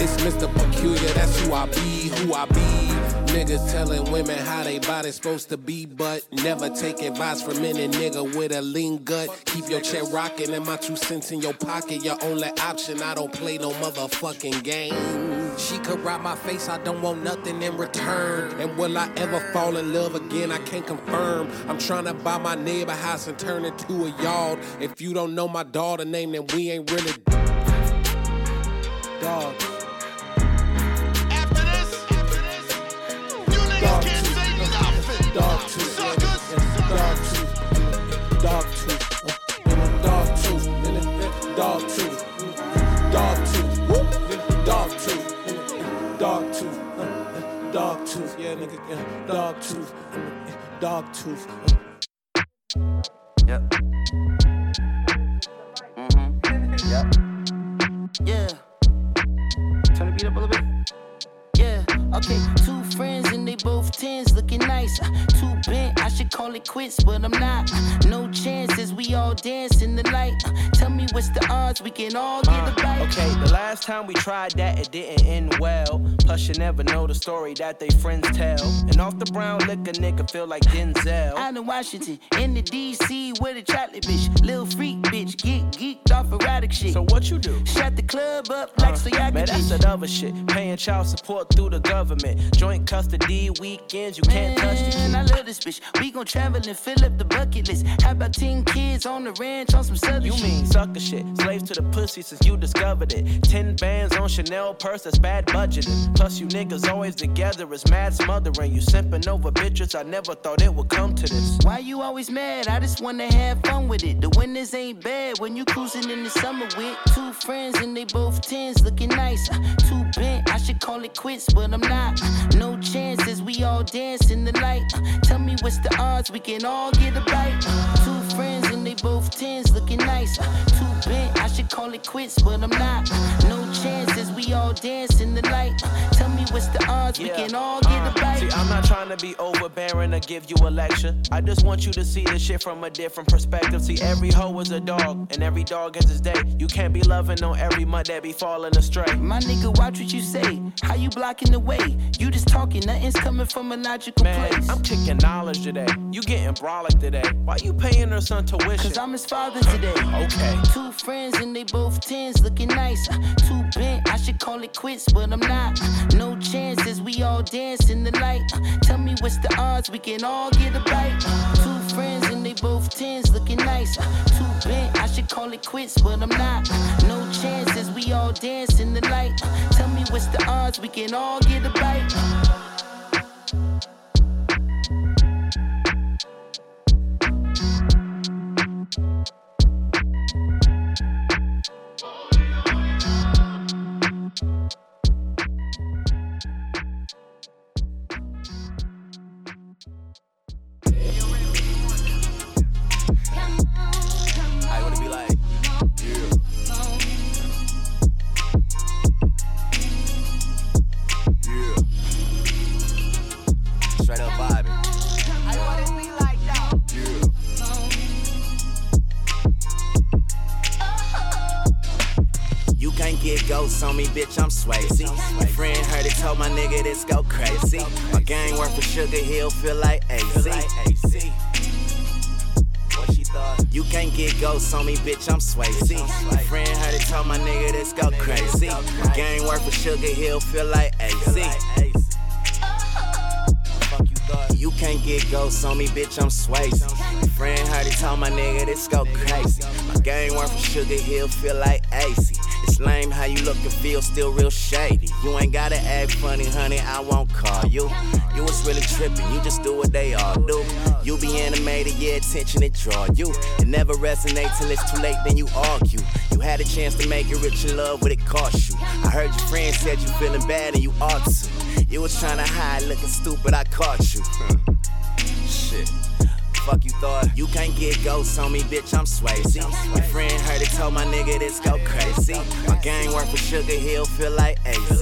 It's Mr. Peculiar, that's who I be, who I be. Niggas telling women how they body supposed to be, but never take advice from any nigga with a lean gut. Keep your check rocking and my two cents in your pocket, your only option. I don't play no motherfucking game. She could ride my face, I don't want nothing in return. And will I ever fall in love again? I can't confirm. I'm trying to buy my neighbor house and turn it to a yard. If you don't know my daughter name, then we ain't really dogs. Dog tooth, dog tooth, dog tooth, dog tooth, dog tooth, dog tooth, dog tooth, dog tooth, dog tooth, yeah, nigga, yeah, dog tooth, dog tooth. Yep. Mm-hmm. Yep. Yeah. Turn the beat up a little bit. Okay. Two friends and they both tens, looking nice. Uh, Too bent, I should call it quits, but I'm not. Uh, No chances, we all dance in the light. Uh, Tell me what's the odds, we can all get a bite. Okay, the last time we tried that, it didn't end well. Plus, you never know the story that they friends tell. And off the brown liquor, nigga feel like Denzel. Out in Washington, in the DC with a chocolate bitch. Lil freak bitch, get geeked off erratic shit. So what you do? Shut the club up like so y'all Man, that's that other shit. Paying child support through the government. Joint custody weekends, you can't touch the Man, I love this bitch. We gon' travel and fill up the bucket list. How about 10 kids on the ranch on some southern You shit? mean sucker shit. Slaves to the pussy since you discovered it. Ten bands on Chanel purse, that's bad budgeting. Plus, you niggas always together is mad smothering. You simping over bitches, I never thought it would come to this. Why you always mad? I just wanna have fun with it. The winters ain't bad when you cruising in the summer with two friends and they both tens looking nice. Uh, Too bent, I should call it quits, but I'm not. No chances, we all dance in the light. Tell me what's the odds, we can all get a bite. Two friends and they both tens looking nice. Uh, Too bent, I should call it quits, but I'm not. Uh, No chances, we all dance in the light. Uh, Tell me what's the odds, we can all get a bite. See, I'm not trying to be overbearing or give you a lecture. I just want you to see this shit from a different perspective. See, every hoe is a dog, and every dog has his day. You can't be loving on every mud that be falling astray. My nigga, watch what you say. How you blocking the way? You just talking, nothing's coming from a logical Man, place. I'm kicking knowledge today. You getting brolic today. Why you paying her son tuition? Cause I'm his father today. Okay. Two friends and they both tens looking nice. Too bent, I should call it quits, but I'm not. No chances, we all dance in the light. Tell me what's the odds, we can all get a bite. Two friends and they both tens looking nice. Too bent, I should call it quits, but I'm not. No chances, we all dance in the light. Tell me what's the odds, we can all get a bite. Sugar Hill, feel like AZ. You can't get ghosts on me, bitch, I'm Swayze. My friend heard it, told my nigga this go crazy. My gang work for Sugar Hill, feel like AZ. You can't get ghosts on me, bitch, I'm Swayze. My friend heard it, told my nigga this go crazy. My gang work for Sugar Hill, feel like AC. How you look and feel still real shady. You ain't gotta act funny, honey, I won't call you. You was really tripping, you just do what they all do. You be animated, yeah, attention it draw you. It never resonates till it's too late, then you argue. You had a chance to make it rich in love, what it cost you. I heard your friend said you feeling bad and you ought to. You was trying to hide, looking stupid, I caught you. Fuck you thought you can't get ghosts on me, bitch. I'm Swayze. Your friend heard it, told my nigga this go crazy. My gang work for Sugar Hill, feel like AZ.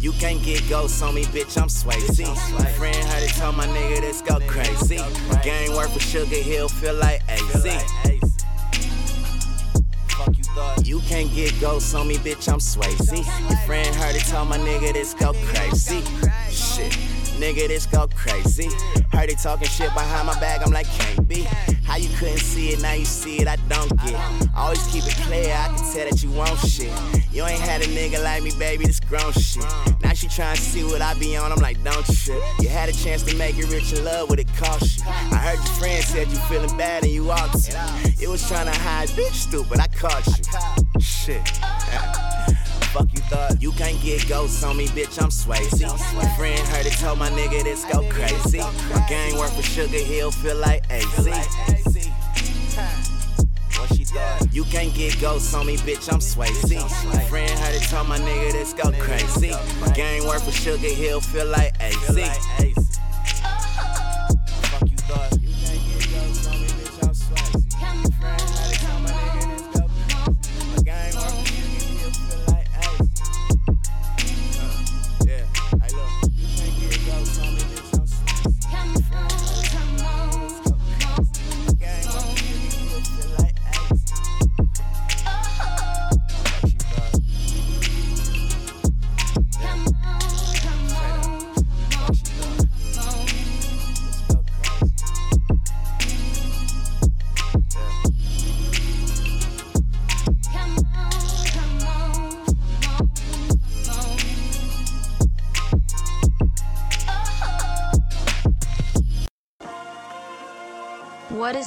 You can't get ghosts on me, bitch. I'm Swayze. My friend heard it, told my nigga this go crazy. My gang work for Sugar Hill, feel like AZ. You you can't get ghosts on me, bitch. I'm Swayze. Your friend heard it, told my nigga this go crazy. Shit. Nigga, this go crazy. Heard they talking shit behind my back, I'm like, can't be. How you couldn't see it, now you see it, I don't get. Always keep it clear, I can tell that you want shit. You ain't had a nigga like me, baby, this grown shit. Now she trying to see what I be on, I'm like, don't trip. You had a chance to make it rich in love, what it cost you. I heard your friend said you feeling bad and you ought to. It was trying to hide, bitch, stupid, I caught you. Shit. Fuck you thought you can't get ghosts on me, bitch. I'm Swayze. My friend heard it, told my nigga this go crazy. My gang work for Sugar Hill, feel like AZ. You can't get ghosts on me, bitch. I'm Swayze. My friend heard it, told my nigga this go crazy. My gang work for Sugar Hill, feel like AZ.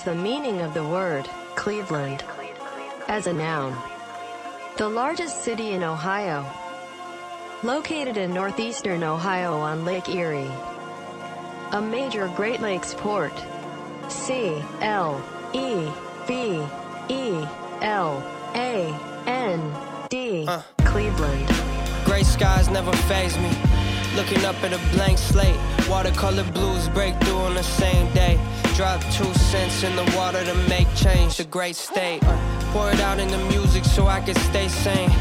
The meaning of the word Cleveland as a noun? The largest city in Ohio. Located in northeastern Ohio on Lake Erie. A major Great Lakes port. C L E V E L A N D. Uh. Cleveland. Gray skies never phase me. Looking up at a blank slate. Watercolor blues break through on the same day. Drop two cents in the water to make change. The great state. Uh, pour it out in the music so I can stay sane.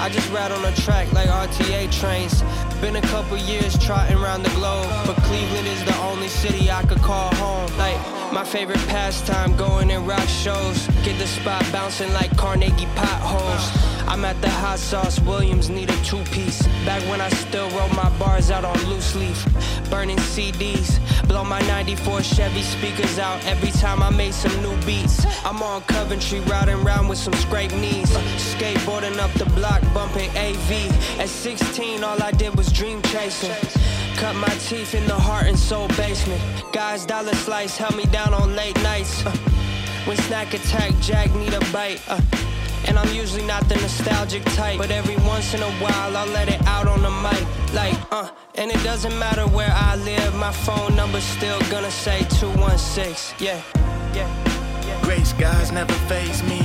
I just ride on a track like RTA trains. Been a couple years trotting around the globe, but Cleveland is the only city I could call home. Like my favorite pastime, going in rock shows. Get the spot bouncing like Carnegie potholes. I'm at the hot sauce, Williams need a two piece. Back when I still wrote my bars out on loose leaf. Burning CDs, blow my 94 Chevy speakers out every time I made some new beats. I'm on Coventry, riding around with some scraped knees. Skateboarding up the block, bumping AV. At 16, all I did was dream chasing. Cut my teeth in the heart and soul basement. Guys, dollar slice held me down on late nights. Uh, when snack attack, Jack need a bite. Uh, and I'm usually not the nostalgic type. But every once in a while, I'll let it out on the mic. Like, uh, and it doesn't matter where I live, my phone number's still gonna say 216. Yeah, yeah. Gray skies never phase me.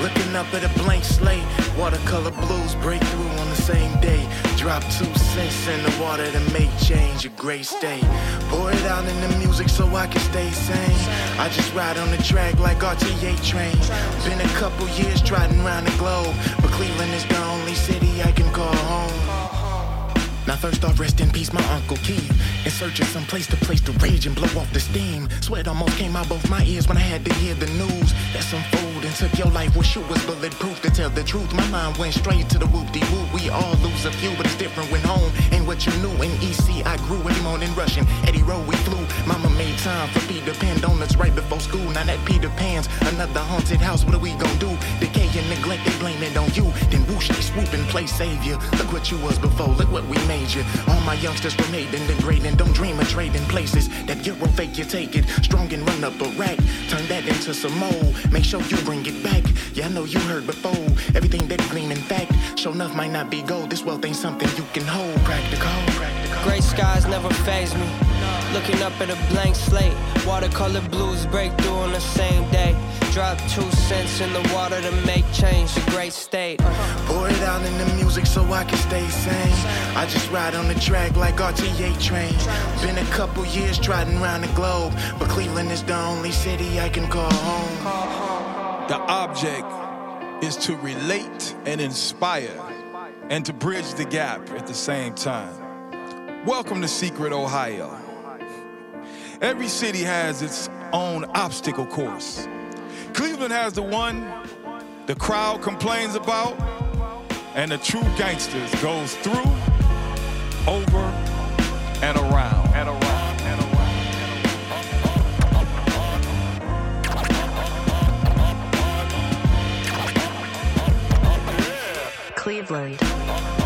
Looking up at a blank slate. Watercolor blues break through on the same day. Drop two cents in the water to make change. A great state. Pour it out in the music so I can stay sane. I just ride on the track like RTA trains. Been a couple years trotting around the globe. But Cleveland is the only city I can call home. Now first off, rest in peace, my Uncle Keith. In search of some place to place the rage and blow off the steam. Sweat almost came out both my ears when I had to hear the news that some fool and took your life. Well, sure was bulletproof to tell the truth. My mind went straight to the whoop-de-whoop. We all lose a few, but it's different when home ain't what you knew. In EC, I grew every morning rushing. Eddy Road, we flew. Mama made time for Peter Pan donuts right before school. Now that Peter Pan's another haunted house. What are we gonna do? Decay and neglect, they blame it on you. Then whoosh, they swoop and play savior. Look what you was before. Look what we made you. All my youngsters and degrading. Don't dream of trading places. That Euro fake, you take it. Strong and run up a rack. Turn that into some more. Make sure you bring it back. Yeah, I know you heard before. Everything that gleam in fact. Show enough might not be gold. This wealth ain't something you can hold. Practical, practical. Gray skies never phase me. Looking up at a blank slate. Watercolor blues break through on the same day. Drop two cents in the water to make change. The great state. Uh-huh. Pour it out in the music so I can stay sane. I just ride on the track like RTA train. Been a couple years trotting around the globe, but Cleveland is the only city I can call home. The object is to relate and inspire and to bridge the gap at the same time. Welcome to Secret Ohio. Every city has its own obstacle course. Cleveland has the one the crowd complains about, and the true gangsters goes through, over, and around. And around. And Cleveland.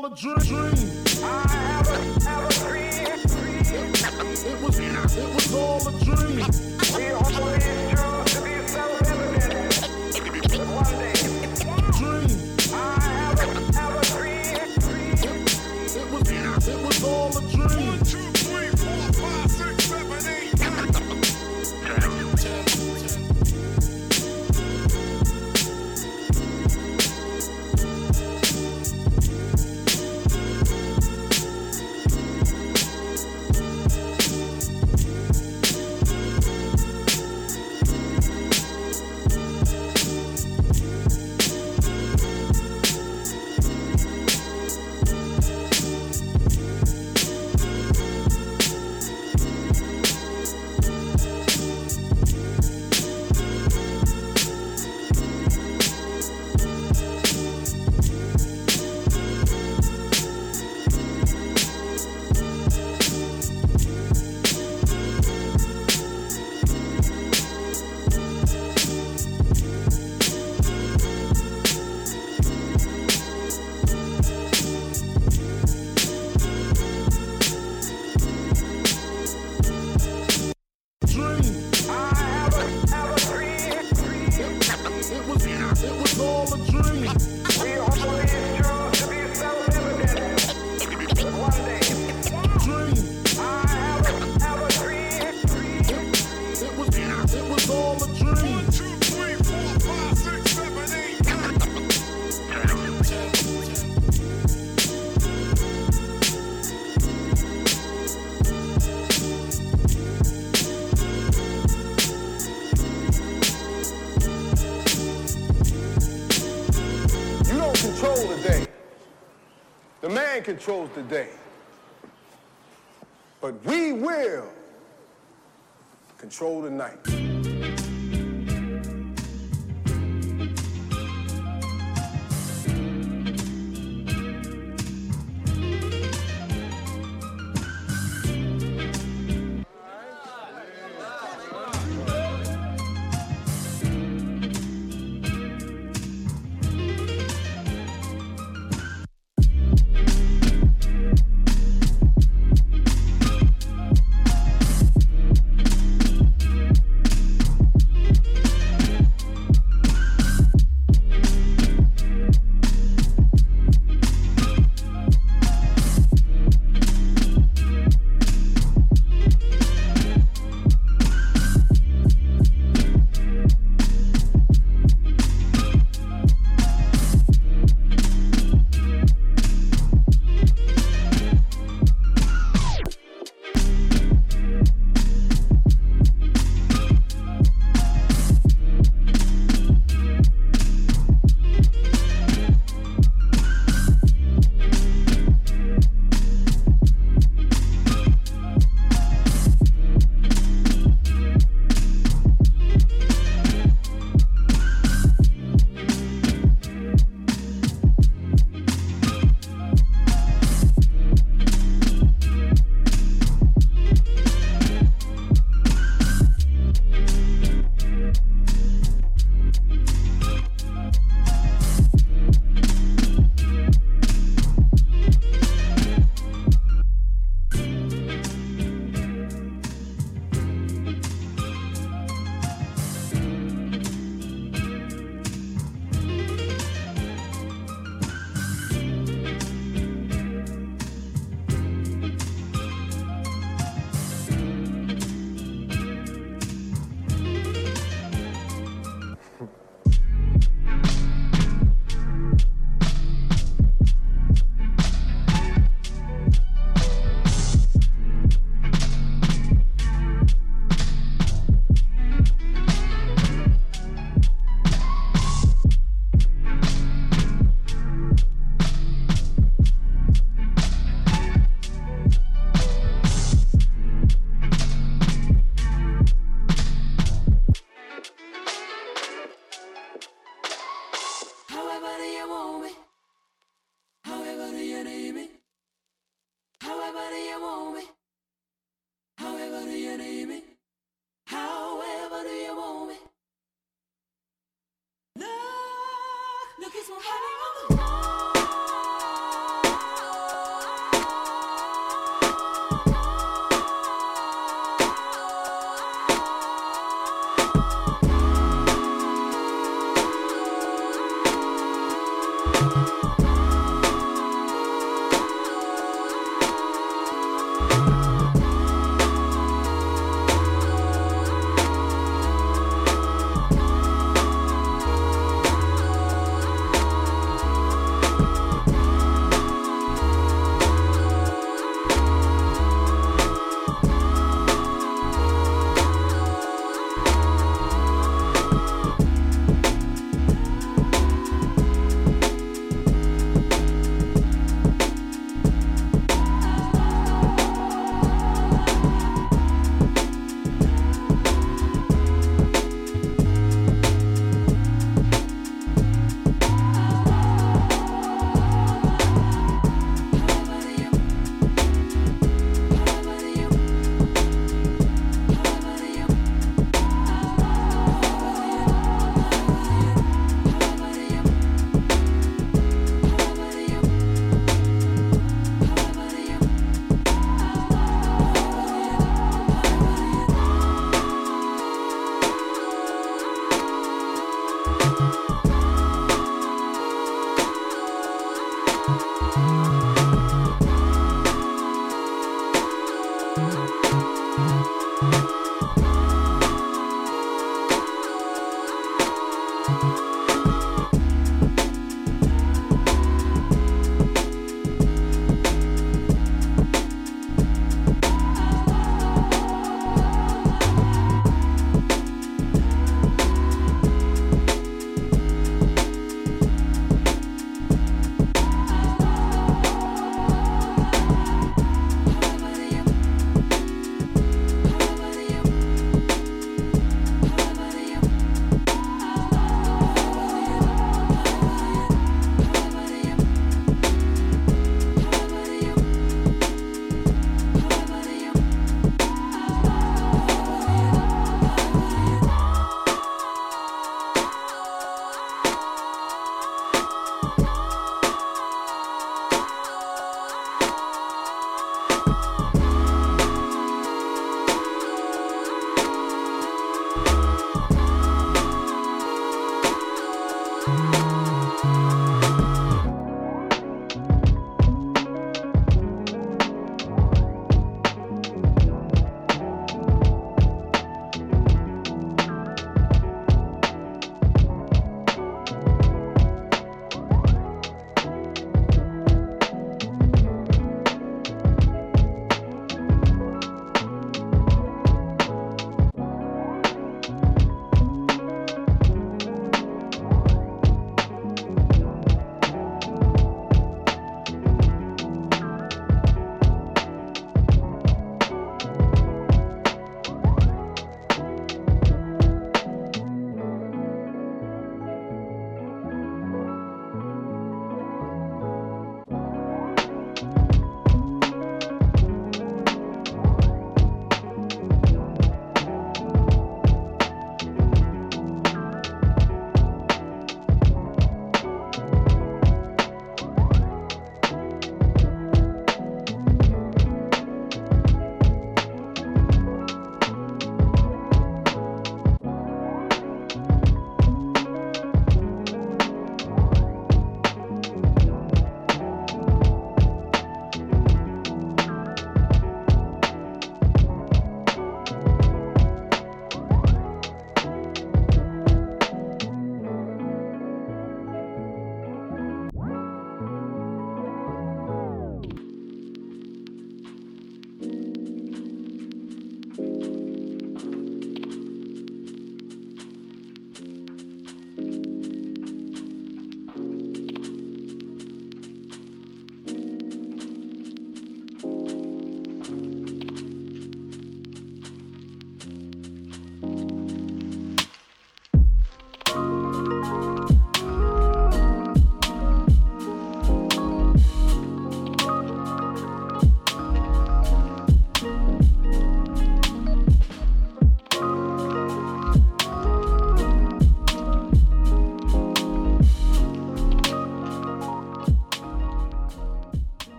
all a dream. man controls the day. But we will control the night.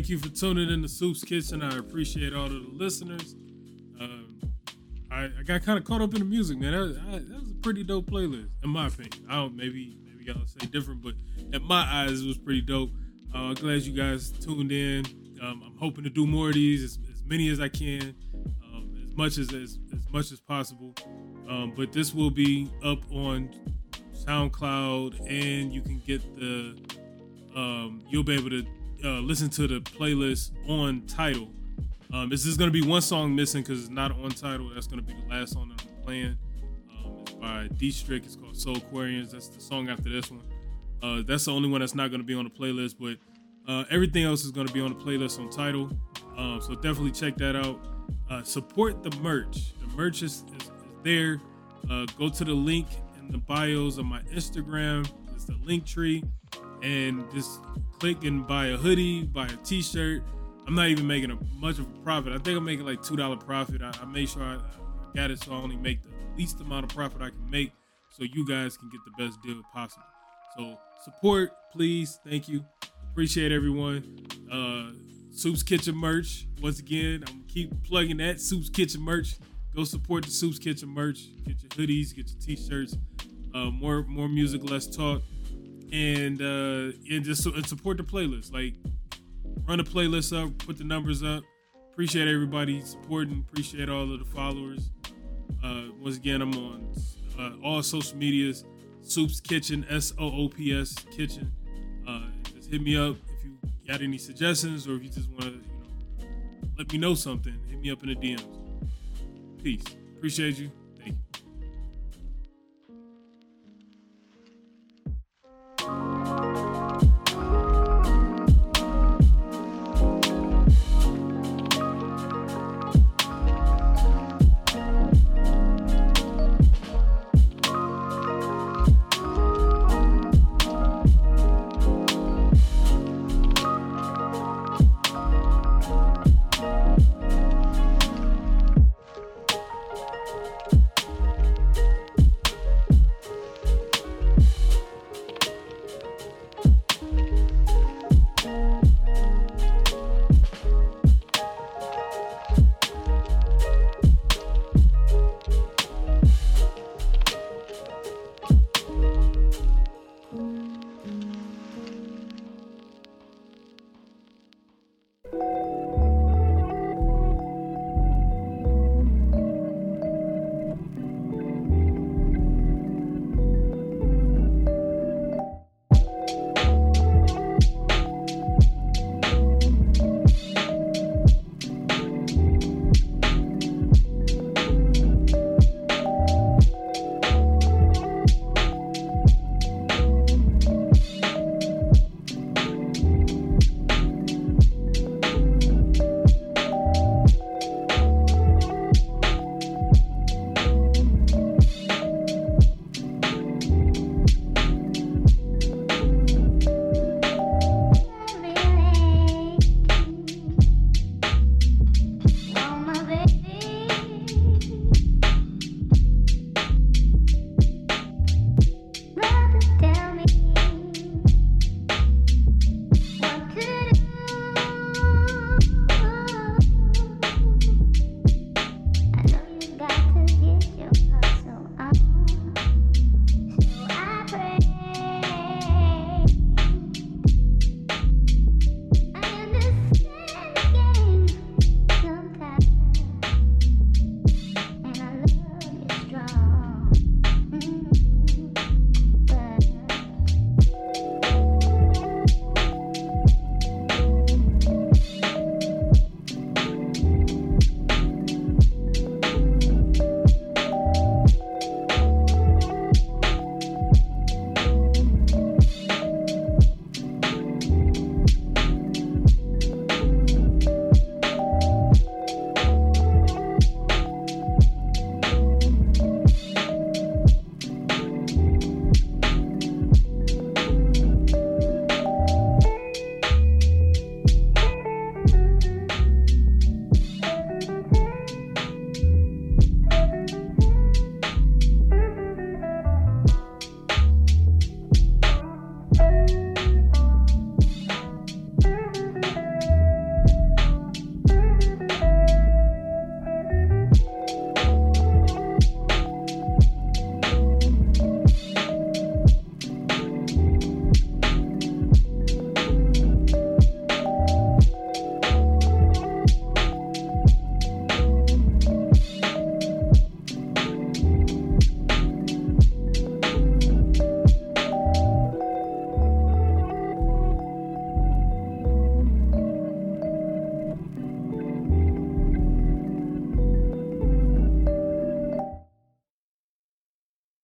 Thank you for tuning in to Soops Kitchen. I appreciate all of the listeners. Um, I, I got kind of caught up in the music, man. That, I, that was a pretty dope playlist, in my opinion. I don't maybe maybe y'all say different, but in my eyes, it was pretty dope. Uh, glad you guys tuned in. Um, I'm hoping to do more of these, as, as many as I can, um, as much as, as as much as possible. Um, but this will be up on SoundCloud, and you can get the um, you'll be able to uh, listen to the playlist on Tidal. Um, this is going to be one song missing because it's not on Tidal. That's going to be the last song that I'm playing. Um, it's by D Strick. It's called Soul Aquarians. That's the song after this one. Uh, that's the only one that's not going to be on the playlist, but uh, everything else is going to be on the playlist on Tidal. Um, so definitely check that out. Uh, support the merch. The merch is, is, is there. Uh, go to the link in the bios of my Instagram. It's the Linktree, and just click and buy a hoodie, buy a T-shirt. I'm not even making a much of a profit. I think I'm making like two dollar profit. I, I made sure I, I got it so I only make the least amount of profit I can make, so you guys can get the best deal possible. So support, please. Thank you. Appreciate everyone. Uh, Soops Kitchen merch. Once again, I'm gonna keep plugging that Soops Kitchen merch. Go support the Soops Kitchen merch. Get your hoodies, get your t-shirts. Uh, more more music, less talk, and uh, and just and support the playlist. Like run the playlist up, put the numbers up. Appreciate everybody supporting. Appreciate all of the followers. Uh, once again, I'm on uh, all social medias. Soops Kitchen, S O O P S Kitchen. Uh, just hit me up if you got any suggestions or if you just want to, you know, let me know something. Hit me up in the DMs. Peace. Appreciate you. Thank you.